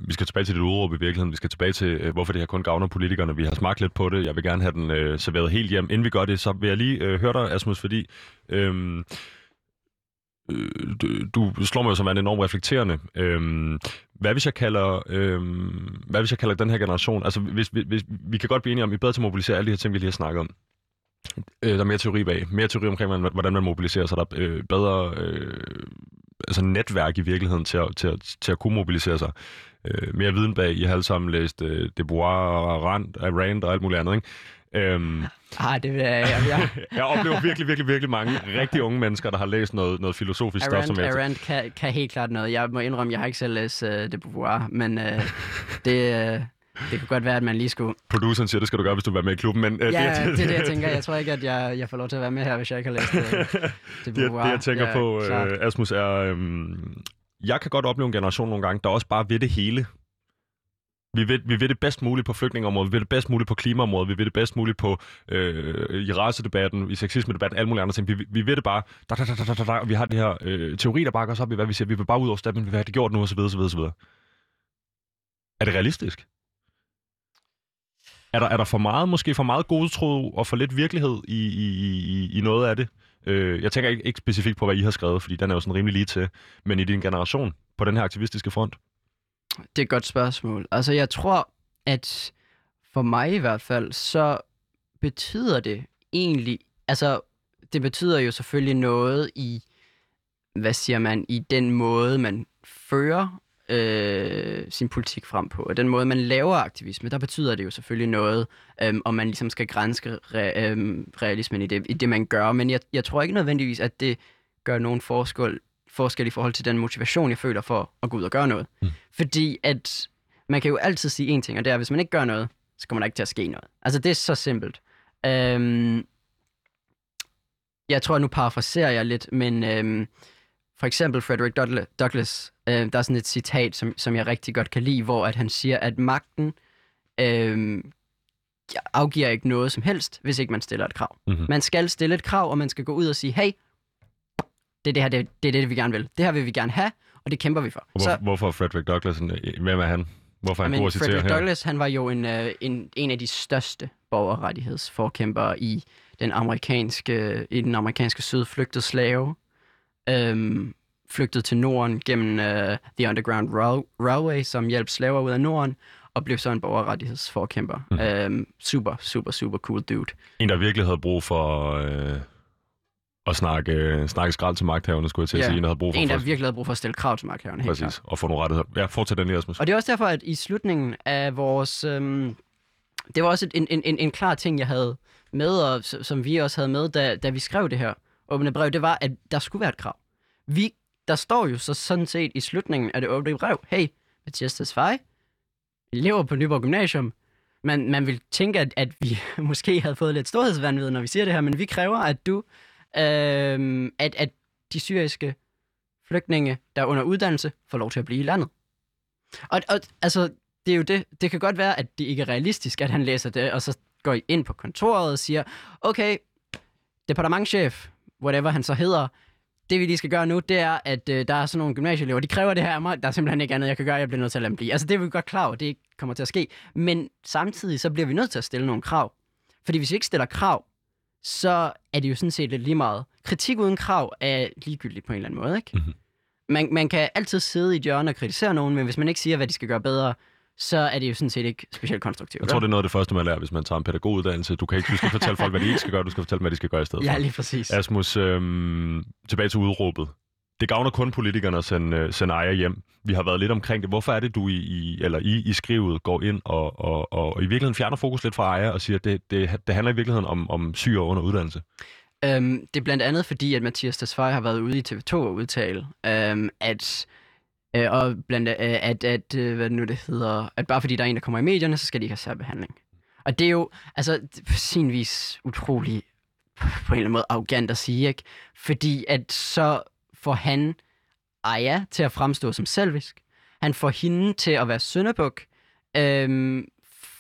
vi skal tilbage til det udråb i virkeligheden, vi skal tilbage til, øh, hvorfor det her kun gavner politikerne. Vi har smagt lidt på det, jeg vil gerne have den øh, serveret helt hjem. Inden vi gør det, så vil jeg lige øh, høre dig, Asmus, fordi øh, Øh, du, slår mig jo som en enormt reflekterende. Øhm, hvad hvis jeg kalder, øhm, hvad hvis jeg kalder den her generation, altså hvis, hvis, hvis, vi kan godt blive enige om, at vi er bedre til at mobilisere alle de her ting, vi lige har snakket om. Øh, der er mere teori bag. Mere teori omkring, hvordan man mobiliserer, sig. der er øh, bedre øh, altså netværk i virkeligheden til at, til at, til at kunne mobilisere sig. Øh, mere viden bag. I har alle sammen læst øh, Debois og Rand, Rand og alt muligt andet, ikke? Øhm, ah, det vil jeg, jeg, jeg. jeg oplever virkelig, virkelig, virkelig mange rigtig unge mennesker, der har læst noget, noget filosofisk Arand, stof, som jeg... Arand kan, kan helt klart noget. Jeg må indrømme, jeg har ikke selv læst uh, De Beauvoir, men uh, det, uh, det kan godt være, at man lige skulle... Produceren siger, det skal du gøre, hvis du vil være med i klubben, men... Uh, ja, det, er, det er det, jeg tænker. Jeg tror ikke, at jeg, jeg får lov til at være med her, hvis jeg ikke har læst uh, De Beauvoir. Det, det jeg tænker ja, på, uh, Asmus, er... Um, jeg kan godt opleve en generation nogle gange, der også bare ved det hele. Vi vil, vi vil det bedst muligt på flygtningeområdet, vi vil det bedst muligt på klimaområdet, vi vil det bedst muligt på øh, i racedebatten, i sexisme-debatten, alle mulige andre ting. Vi, vi vil det bare, da, da, da, da, da, og vi har det her øh, teori, der bakker os op i, hvad vi siger. Vi vil bare ud over steppen, vi vil have det gjort nu, osv. osv., osv. Er det realistisk? Er der, er der for meget, måske for meget godtro og for lidt virkelighed i, i, i, i noget af det? Øh, jeg tænker ikke, ikke specifikt på, hvad I har skrevet, fordi den er jo sådan rimelig lige til, men i din generation, på den her aktivistiske front? Det er et godt spørgsmål. Altså, jeg tror, at for mig i hvert fald, så betyder det egentlig, altså, det betyder jo selvfølgelig noget i, hvad siger man, i den måde, man fører øh, sin politik frem på. Og den måde, man laver aktivisme, der betyder det jo selvfølgelig noget, øh, om man ligesom skal grænske re, øh, realismen i det, i det, man gør. Men jeg, jeg tror ikke nødvendigvis, at det gør nogen forskel forskel i forhold til den motivation, jeg føler for at gå ud og gøre noget. Mm. Fordi at man kan jo altid sige en ting, og det er, at hvis man ikke gør noget, så kommer der ikke til at ske noget. Altså, det er så simpelt. Øhm, jeg tror, nu parafraserer jeg lidt, men øhm, for eksempel Frederick Douglass, øh, der er sådan et citat, som, som jeg rigtig godt kan lide, hvor at han siger, at magten øhm, afgiver ikke noget som helst, hvis ikke man stiller et krav. Mm-hmm. Man skal stille et krav, og man skal gå ud og sige, hey, det er det her, det, det er det, vi gerne vil. Det her vil vi gerne have, og det kæmper vi for. Hvor, så, hvorfor Frederick Douglass? Hvem er han? Hvorfor er han god at citere Frederick her? Douglass, han var jo en, øh, en, en af de største borgerrettighedsforkæmpere i den amerikanske, i den amerikanske søde flygtede slave. Øhm, flygtede til Norden gennem uh, The Underground Railway, som hjalp slaver ud af Norden, og blev så en borgerrettighedsforkæmper. Mm. Øhm, super, super, super cool dude. En, der virkelig havde brug for... Øh at snakke, snakke skrald til magthaverne, skulle jeg til at ja. sige. En, der havde brug for en, der virkelig havde brug for at stille krav til magthaverne. Præcis, klart. og få nogle rettigheder. Ja, fortsæt den, Jasmus. Og det er også derfor, at i slutningen af vores... Øhm, det var også en, en, en, en klar ting, jeg havde med, og som vi også havde med, da, da vi skrev det her åbne brev, det var, at der skulle være et krav. Vi, der står jo så sådan set i slutningen af det åbne brev, hey, Mathias Tesfaye, elever på Nyborg Gymnasium, man, man vil tænke, at, at vi måske havde fået lidt storhedsvandvid, når vi siger det her, men vi kræver, at du øh, at, at de syriske flygtninge, der er under uddannelse, får lov til at blive i landet. Og, og altså, det er jo det. Det kan godt være, at det ikke er realistisk, at han læser det, og så går I ind på kontoret og siger, okay, departementchef, whatever han så hedder, det vi lige skal gøre nu, det er, at øh, der er sådan nogle gymnasieelever, de kræver det her af mig, der er simpelthen ikke andet, jeg kan gøre, jeg bliver nødt til at lade dem blive. Altså det er vi godt klar over, det kommer til at ske. Men samtidig så bliver vi nødt til at stille nogle krav. Fordi hvis vi ikke stiller krav, så er det jo sådan set lidt lige meget. Kritik uden krav er ligegyldigt på en eller anden måde, ikke? Mm-hmm. Man, man kan altid sidde i et hjørne og kritisere nogen, men hvis man ikke siger, hvad de skal gøre bedre, så er det jo sådan set ikke specielt konstruktivt. Jeg tror, det er noget af det første, man lærer, hvis man tager en pædagoguddannelse. Du kan ikke du skal fortælle folk, hvad de ikke skal gøre, du skal fortælle dem, hvad de skal gøre i stedet Ja, lige præcis. Asmus, øhm, tilbage til udråbet det gavner kun politikerne at sende, øh, sende ejer hjem. Vi har været lidt omkring det. Hvorfor er det, du i, i eller I, i skrivet går ind og, og, og, og i virkeligheden fjerner fokus lidt fra ejer og siger, at det, det, det handler i virkeligheden om, om syre under uddannelse? Øhm, det er blandt andet fordi, at Mathias Tesfaye har været ude i TV2 og udtale, øhm, at øh, og blandt, øh, at, at øh, hvad nu det hedder, at bare fordi der er en, der kommer i medierne, så skal de ikke have særbehandling. Og det er jo, altså, på sin vis utrolig på en eller anden måde arrogant at sige, ikke? Fordi at så får han Aya til at fremstå som selvisk. Han får hende til at være søndebuk øhm,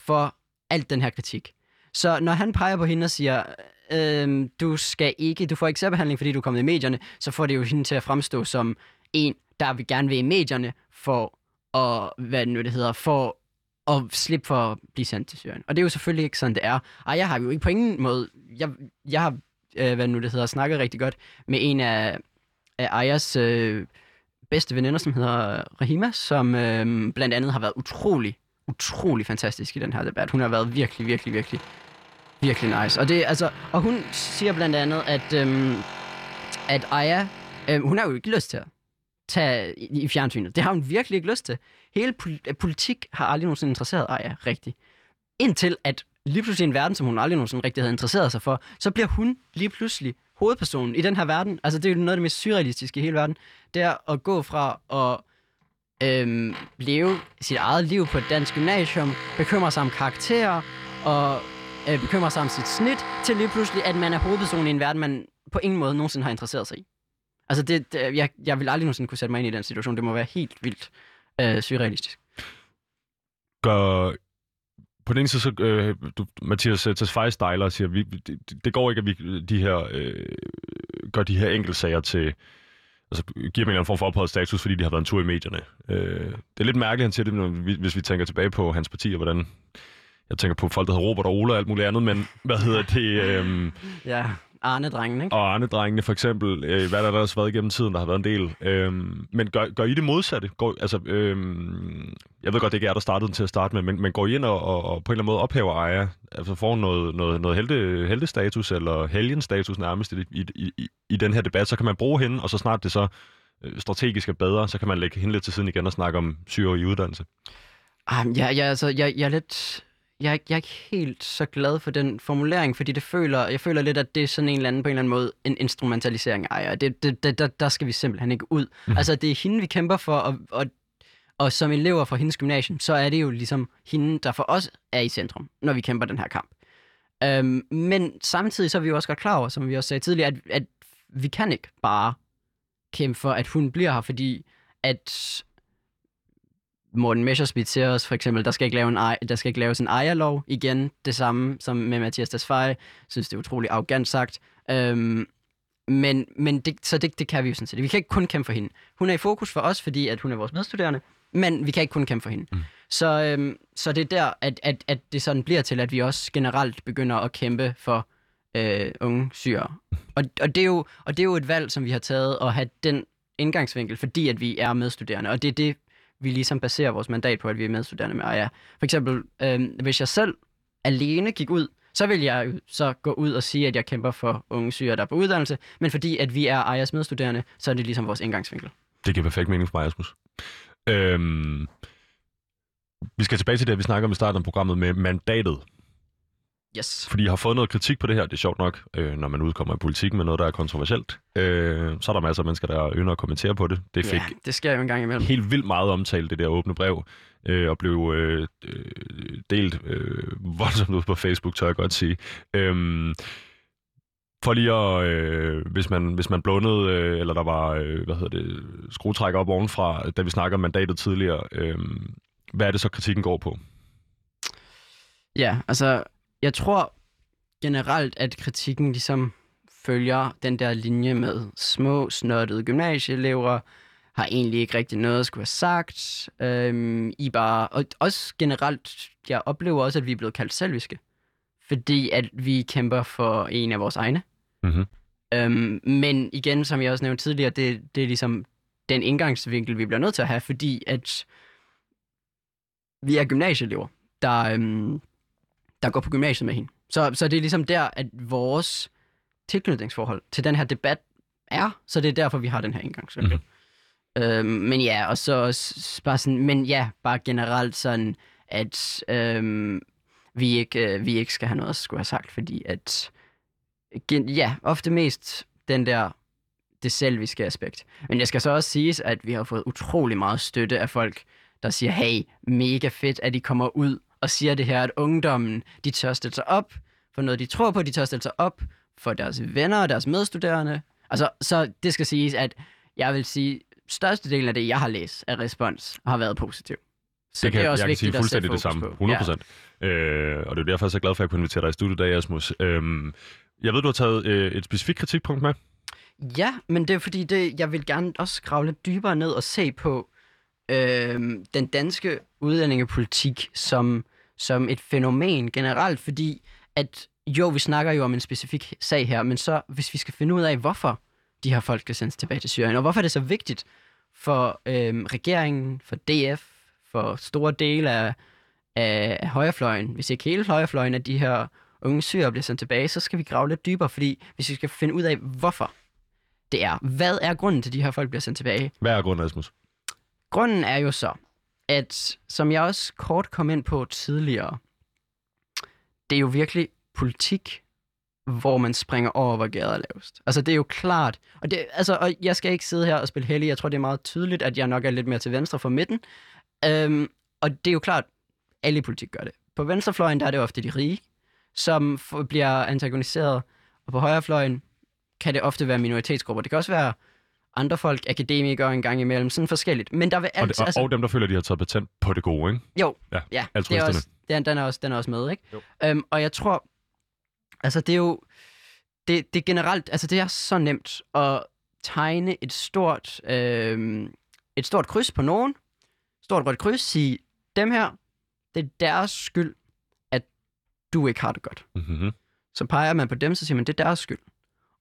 for alt den her kritik. Så når han peger på hende og siger, øhm, du skal ikke, du får ikke særbehandling, fordi du er kommet i medierne, så får det jo hende til at fremstå som en, der vil gerne vil i medierne for at, hvad nu det hedder, for at slippe for at blive sendt til Syrien. Og det er jo selvfølgelig ikke sådan, det er. Ej, jeg har jo ikke på ingen måde, jeg, jeg har, øh, hvad nu det hedder, snakket rigtig godt med en af, af Ayas øh, bedste veninder, som hedder øh, Rahima, som øh, blandt andet har været utrolig, utrolig fantastisk i den her debat. Hun har været virkelig, virkelig, virkelig, virkelig nice. Og, det, altså, og hun siger blandt andet, at, øh, at Aya, øh, hun har jo ikke lyst til at tage i, i fjernsynet. Det har hun virkelig ikke lyst til. Hele pol- øh, politik har aldrig nogensinde interesseret Aya rigtigt. Indtil at lige pludselig en verden, som hun aldrig nogensinde rigtig havde interesseret sig for, så bliver hun lige pludselig hovedpersonen i den her verden. Altså det er jo noget af det mest surrealistiske i hele verden. Det er at gå fra at øhm, leve sit eget liv på et dansk gymnasium, bekymre sig om karakterer og øh, bekymre sig om sit snit, til lige pludselig, at man er hovedpersonen i en verden, man på ingen måde nogensinde har interesseret sig i. Altså, det, det, øh, jeg, jeg vil aldrig nogensinde kunne sætte mig ind i den situation. Det må være helt vildt øh, surrealistisk. Gør, på den ene side, så, øh, du, Mathias øh, Tesfaye stejler og siger, vi, det, det går ikke, at vi de her, øh, gør de her enkeltsager til, altså giver dem en eller anden form for status, fordi de har været en tur i medierne. Øh, det er lidt mærkeligt, han siger det, når vi, hvis vi tænker tilbage på hans parti, og hvordan jeg tænker på folk, der hedder Robert og Ole og alt muligt andet, men hvad hedder det? Øh, Ja, Arne-drengen, ikke? og Arne-drengene for eksempel, øh, hvad der ellers været igennem tiden, der har været en del. Øhm, men gør, gør I det modsatte? Går, altså, øhm, jeg ved godt, det ikke er der startede den til at starte med, men, men går I ind og, og, og på en eller anden måde ophæver Aya? Altså får noget, noget, noget helte, heltestatus, eller helgenstatus nærmest i, i, i, i den her debat, så kan man bruge hende, og så snart det så øh, strategisk er bedre, så kan man lægge hende lidt til siden igen og snakke om syre i uddannelse. Um, ja, ja, altså, jeg, jeg er lidt... Jeg, er ikke- jeg er ikke helt så glad for den formulering, fordi det føler, jeg føler lidt, at det er sådan en eller anden, på en eller anden måde en instrumentalisering af Aya. Det, det, det, der, der skal vi simpelthen ikke ud. Mm. Altså, det er hende, vi kæmper for, og, og, og som elever fra hendes gymnasium, så er det jo ligesom hende, der for os er i centrum, når vi kæmper den her kamp. Øhm, men samtidig så er vi jo også godt klar over, som vi også sagde tidligere, at, at vi kan ikke bare kæmpe for, at hun bliver her, fordi at Morten Messerschmidt siger os for eksempel, der skal ikke, lave en, ej- der skal ikke laves en ejerlov igen. Det samme som med Mathias Tesfaye. synes, det er utrolig arrogant sagt. Øhm, men men det, så det, det kan vi jo sådan set. Vi kan ikke kun kæmpe for hende. Hun er i fokus for os, fordi at hun er vores medstuderende, men vi kan ikke kun kæmpe for hende. Mm. Så, øhm, så det er der, at, at, at det sådan bliver til, at vi også generelt begynder at kæmpe for øh, unge syre. Og, og, det er jo, og det er jo et valg, som vi har taget, at have den indgangsvinkel, fordi at vi er medstuderende. Og det er det, vi ligesom baserer vores mandat på, at vi er medstuderende med Aya. For eksempel, øh, hvis jeg selv alene gik ud, så vil jeg så gå ud og sige, at jeg kæmper for unge syger, der er på uddannelse, men fordi at vi er Ejers medstuderende, så er det ligesom vores indgangsvinkel. Det giver perfekt mening for mig, Asmus. Øhm, vi skal tilbage til det, vi snakker om i starten af programmet med mandatet. Yes. Fordi jeg har fået noget kritik på det her, det er sjovt nok, øh, når man udkommer i politik med noget, der er kontroversielt. Øh, så er der masser af mennesker, der ynder at kommentere på det. Det fik Ja, det sker jo en gang imellem. helt vildt meget omtalt, det der åbne brev, øh, og blev øh, øh, delt øh, voldsomt ud på Facebook, tør jeg godt sige. Øhm, for lige at, øh, hvis man, hvis man blundede, øh, eller der var, øh, hvad hedder det, skruetrækker op ovenfra, da vi snakker om mandatet tidligere, øh, hvad er det så, kritikken går på? Ja, altså, jeg tror generelt, at kritikken ligesom følger den der linje med små, snottede gymnasieelever, har egentlig ikke rigtig noget at skulle have sagt. Øhm, I bare, og også generelt, jeg oplever også, at vi er blevet kaldt selviske. Fordi at vi kæmper for en af vores egne. Mm-hmm. Øhm, men igen, som jeg også nævnte tidligere, det, det er ligesom den indgangsvinkel, vi bliver nødt til at have, fordi at vi er gymnasieelever, der, øhm, der går på gymnasiet med hende. Så, så det er ligesom der, at vores tilknytningsforhold til den her debat er, så det er derfor, vi har den her indgangsvinkel. Mm. Øhm, men ja, og så også bare sådan, men ja, bare generelt sådan, at øhm, vi, ikke, øh, vi ikke skal have noget at skulle have sagt, fordi at, gen, ja, ofte mest den der, det selviske aspekt. Men jeg skal så også siges, at vi har fået utrolig meget støtte af folk, der siger, hey, mega fedt, at I kommer ud og siger det her, at ungdommen, de tør stille sig op for noget, de tror på, de tør stille sig op for deres venner og deres medstuderende. Altså, så det skal siges, at jeg vil sige, størstedelen af det, jeg har læst af respons, har været positiv. Så det kan, det er også jeg kan sige fuldstændig det samme. på. 100 procent. Ja. Øh, og det er derfor, jeg er så glad for, at jeg kunne invitere dig i studiet i dag, Asmus. Øhm, jeg ved, du har taget øh, et specifikt kritikpunkt med. Ja, men det er fordi, det, jeg vil gerne også grave lidt dybere ned og se på øh, den danske udlændingepolitik som, som et fænomen generelt, fordi at jo, vi snakker jo om en specifik sag her, men så hvis vi skal finde ud af, hvorfor de her folk skal sendes tilbage til Syrien, og hvorfor er det så vigtigt for øh, regeringen, for DF, for store dele af, af, af højrefløjen, hvis ikke hele højrefløjen, at de her unge syre bliver sendt tilbage, så skal vi grave lidt dybere, fordi hvis vi skal finde ud af, hvorfor det er. Hvad er grunden til, at de her folk bliver sendt tilbage? Hvad er grunden, Asmus? Grunden er jo så, at som jeg også kort kom ind på tidligere, det er jo virkelig politik, hvor man springer over, hvor gader er lavest. Altså, det er jo klart. Og, det, altså, og jeg skal ikke sidde her og spille heldig. Jeg tror, det er meget tydeligt, at jeg nok er lidt mere til venstre for midten. Øhm, og det er jo klart, alle i politik gør det. På venstrefløjen, der er det ofte de rige, som bliver antagoniseret. Og på højrefløjen kan det ofte være minoritetsgrupper. Det kan også være andre folk, akademikere en gang imellem, sådan forskelligt. Men der vil Og, det, og, altså... og dem, der føler, de har taget patent på det gode, ikke? Jo, Ja, ja det er også, den, den, er også, den er også med, ikke? Jo. Øhm, og jeg tror, altså det er jo, det, det er generelt, altså det er så nemt at tegne et stort, øhm, et stort kryds på nogen, stort rødt kryds, sige, dem her, det er deres skyld, at du ikke har det godt. Mm-hmm. Så peger man på dem, så siger man, det er deres skyld.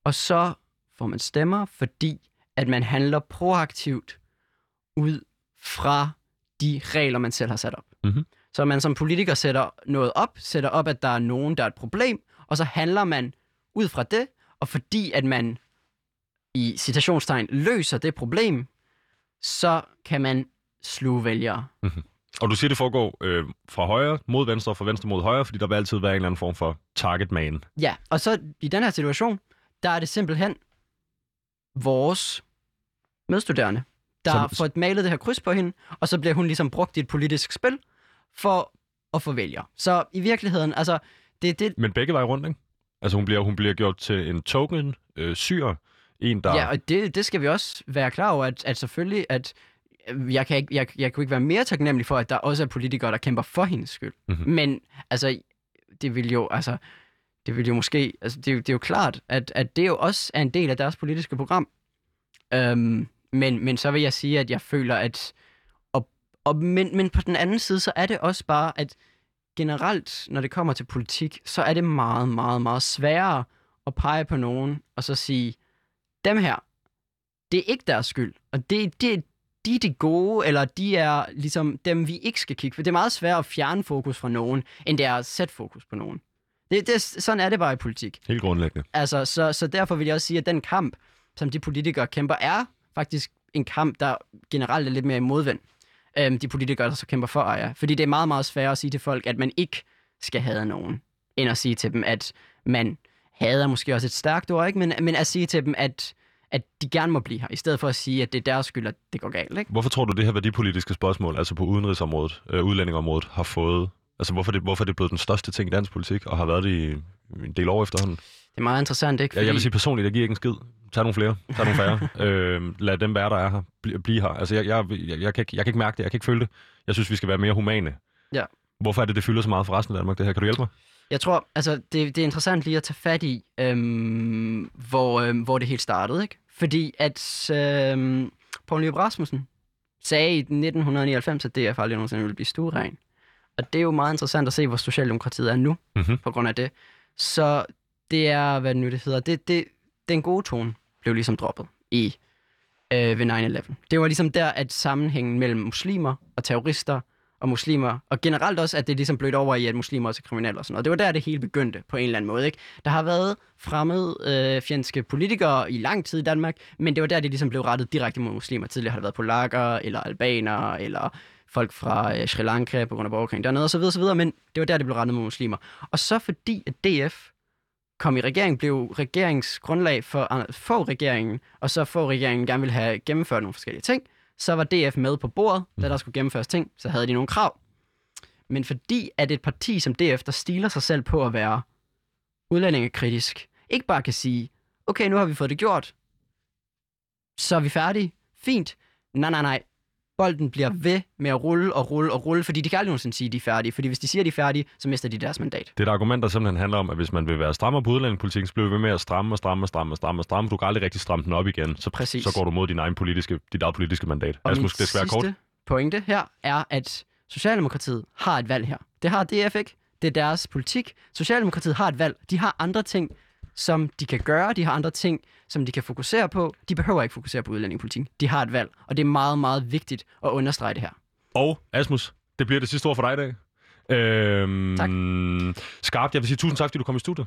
Og så får man stemmer, fordi at man handler proaktivt ud fra de regler, man selv har sat op. Mhm. Så man som politiker sætter noget op, sætter op, at der er nogen, der er et problem, og så handler man ud fra det, og fordi at man i citationstegn løser det problem, så kan man sluge vælgere. Og du siger, det foregår øh, fra højre mod venstre, og fra venstre mod højre, fordi der vil altid være en eller anden form for target man. Ja, og så i den her situation, der er det simpelthen vores medstuderende, der Som- får malet det her kryds på hende, og så bliver hun ligesom brugt i et politisk spil for at få vælgere. Så i virkeligheden, altså, det er det, Men begge veje rundt, ikke? Altså hun bliver, hun bliver gjort til en token øh, syr, en der... Ja, og det, det skal vi også være klar over, at, at selvfølgelig, at jeg kan, ikke, jeg, jeg kunne ikke være mere taknemmelig for, at der også er politikere, der kæmper for hendes skyld. Mhm. Men altså, det vil jo, altså, det vil jo måske, altså, det, det er jo klart, at, at det jo også er en del af deres politiske program. Øhm, men, men så vil jeg sige, at jeg føler, at, og, og, men, men på den anden side, så er det også bare, at generelt, når det kommer til politik, så er det meget, meget, meget sværere at pege på nogen, og så sige, dem her, det er ikke deres skyld. Og det, det, de er de gode, eller de er ligesom dem, vi ikke skal kigge på. Det er meget sværere at fjerne fokus fra nogen, end det er at sætte fokus på nogen. Det, det, sådan er det bare i politik. Helt grundlæggende. Altså, så, så derfor vil jeg også sige, at den kamp, som de politikere kæmper, er faktisk en kamp, der generelt er lidt mere i modvind. Øhm, de politikere, der så kæmper for Aya. Fordi det er meget, meget svært at sige til folk, at man ikke skal have nogen, end at sige til dem, at man hader måske også et stærkt ord, ikke? Men, men at sige til dem, at, at de gerne må blive her, i stedet for at sige, at det er deres skyld, at det går galt. Ikke? Hvorfor tror du, det her værdipolitiske spørgsmål, altså på udenrigsområdet, øh, udlændingområdet, har fået... Altså hvorfor er det, hvorfor er det blevet den største ting i dansk politik, og har været det i en del år efterhånden? Det er meget interessant, ikke? Ja, jeg vil sige personligt, jeg giver ikke en skid. Tag nogle flere. Tag nogle færre. øh, lad dem være, der er her. Bli, blive her. Altså, jeg, jeg, jeg, jeg, kan ikke, jeg kan ikke mærke det. Jeg kan ikke føle det. Jeg synes, vi skal være mere humane. Ja. Hvorfor er det, det fylder så meget for resten af Danmark, det her? Kan du hjælpe mig? Jeg tror, altså, det, det er interessant lige at tage fat i, øhm, hvor, øhm, hvor det helt startede, ikke? Fordi at øhm, Poul Nyrup Rasmussen sagde i 1999, at DF aldrig nogensinde ville blive stueren. Og det er jo meget interessant at se, hvor Socialdemokratiet er nu, Mhm. på grund af det. Så det er, hvad det nu det hedder, det, det, den gode tone blev ligesom droppet i øh, ved 9-11. Det var ligesom der, at sammenhængen mellem muslimer og terrorister og muslimer, og generelt også, at det ligesom blødte over i, at muslimer også er kriminelle og sådan noget. Det var der, det hele begyndte på en eller anden måde. Ikke? Der har været fremmede øh, fjendske politikere i lang tid i Danmark, men det var der, det ligesom blev rettet direkte mod muslimer. Tidligere har det været polakker, eller albanere, eller folk fra øh, Sri Lanka på grund af borgerkrigen dernede, og så videre, så videre, men det var der, det blev rettet mod muslimer. Og så fordi, at DF kom i regering, blev regeringsgrundlag for at få regeringen, og så få regeringen gerne ville have gennemført nogle forskellige ting, så var DF med på bordet, da der skulle gennemføres ting, så havde de nogle krav. Men fordi at et parti som DF, der stiler sig selv på at være udlændingekritisk, ikke bare kan sige, okay, nu har vi fået det gjort, så er vi færdige, fint. Nej, nej, nej. Bolden bliver ved med at rulle og rulle og rulle, fordi de kan aldrig nogensinde sige, at de er færdige. Fordi hvis de siger, at de er færdige, så mister de deres mandat. Det er et argument, der simpelthen handler om, at hvis man vil være strammer på udlændingepolitikken, så bliver vi ved med at stramme og stramme og stramme og stramme og stramme. Du kan aldrig rigtig stramme den op igen. Så, Præcis. så går du mod din egen politiske, dit eget politiske mandat. Og Altså, måske det skal være kort. pointe her er, at Socialdemokratiet har et valg her. Det har DF ikke. Det er deres politik. Socialdemokratiet har et valg. De har andre ting, som de kan gøre. De har andre ting, som de kan fokusere på. De behøver ikke fokusere på udlændingepolitik. De har et valg, og det er meget, meget vigtigt at understrege det her. Og Asmus, det bliver det sidste ord for dig i dag. Øhm, Tak. Skarpt, jeg vil sige tusind tak, fordi du kom i studiet.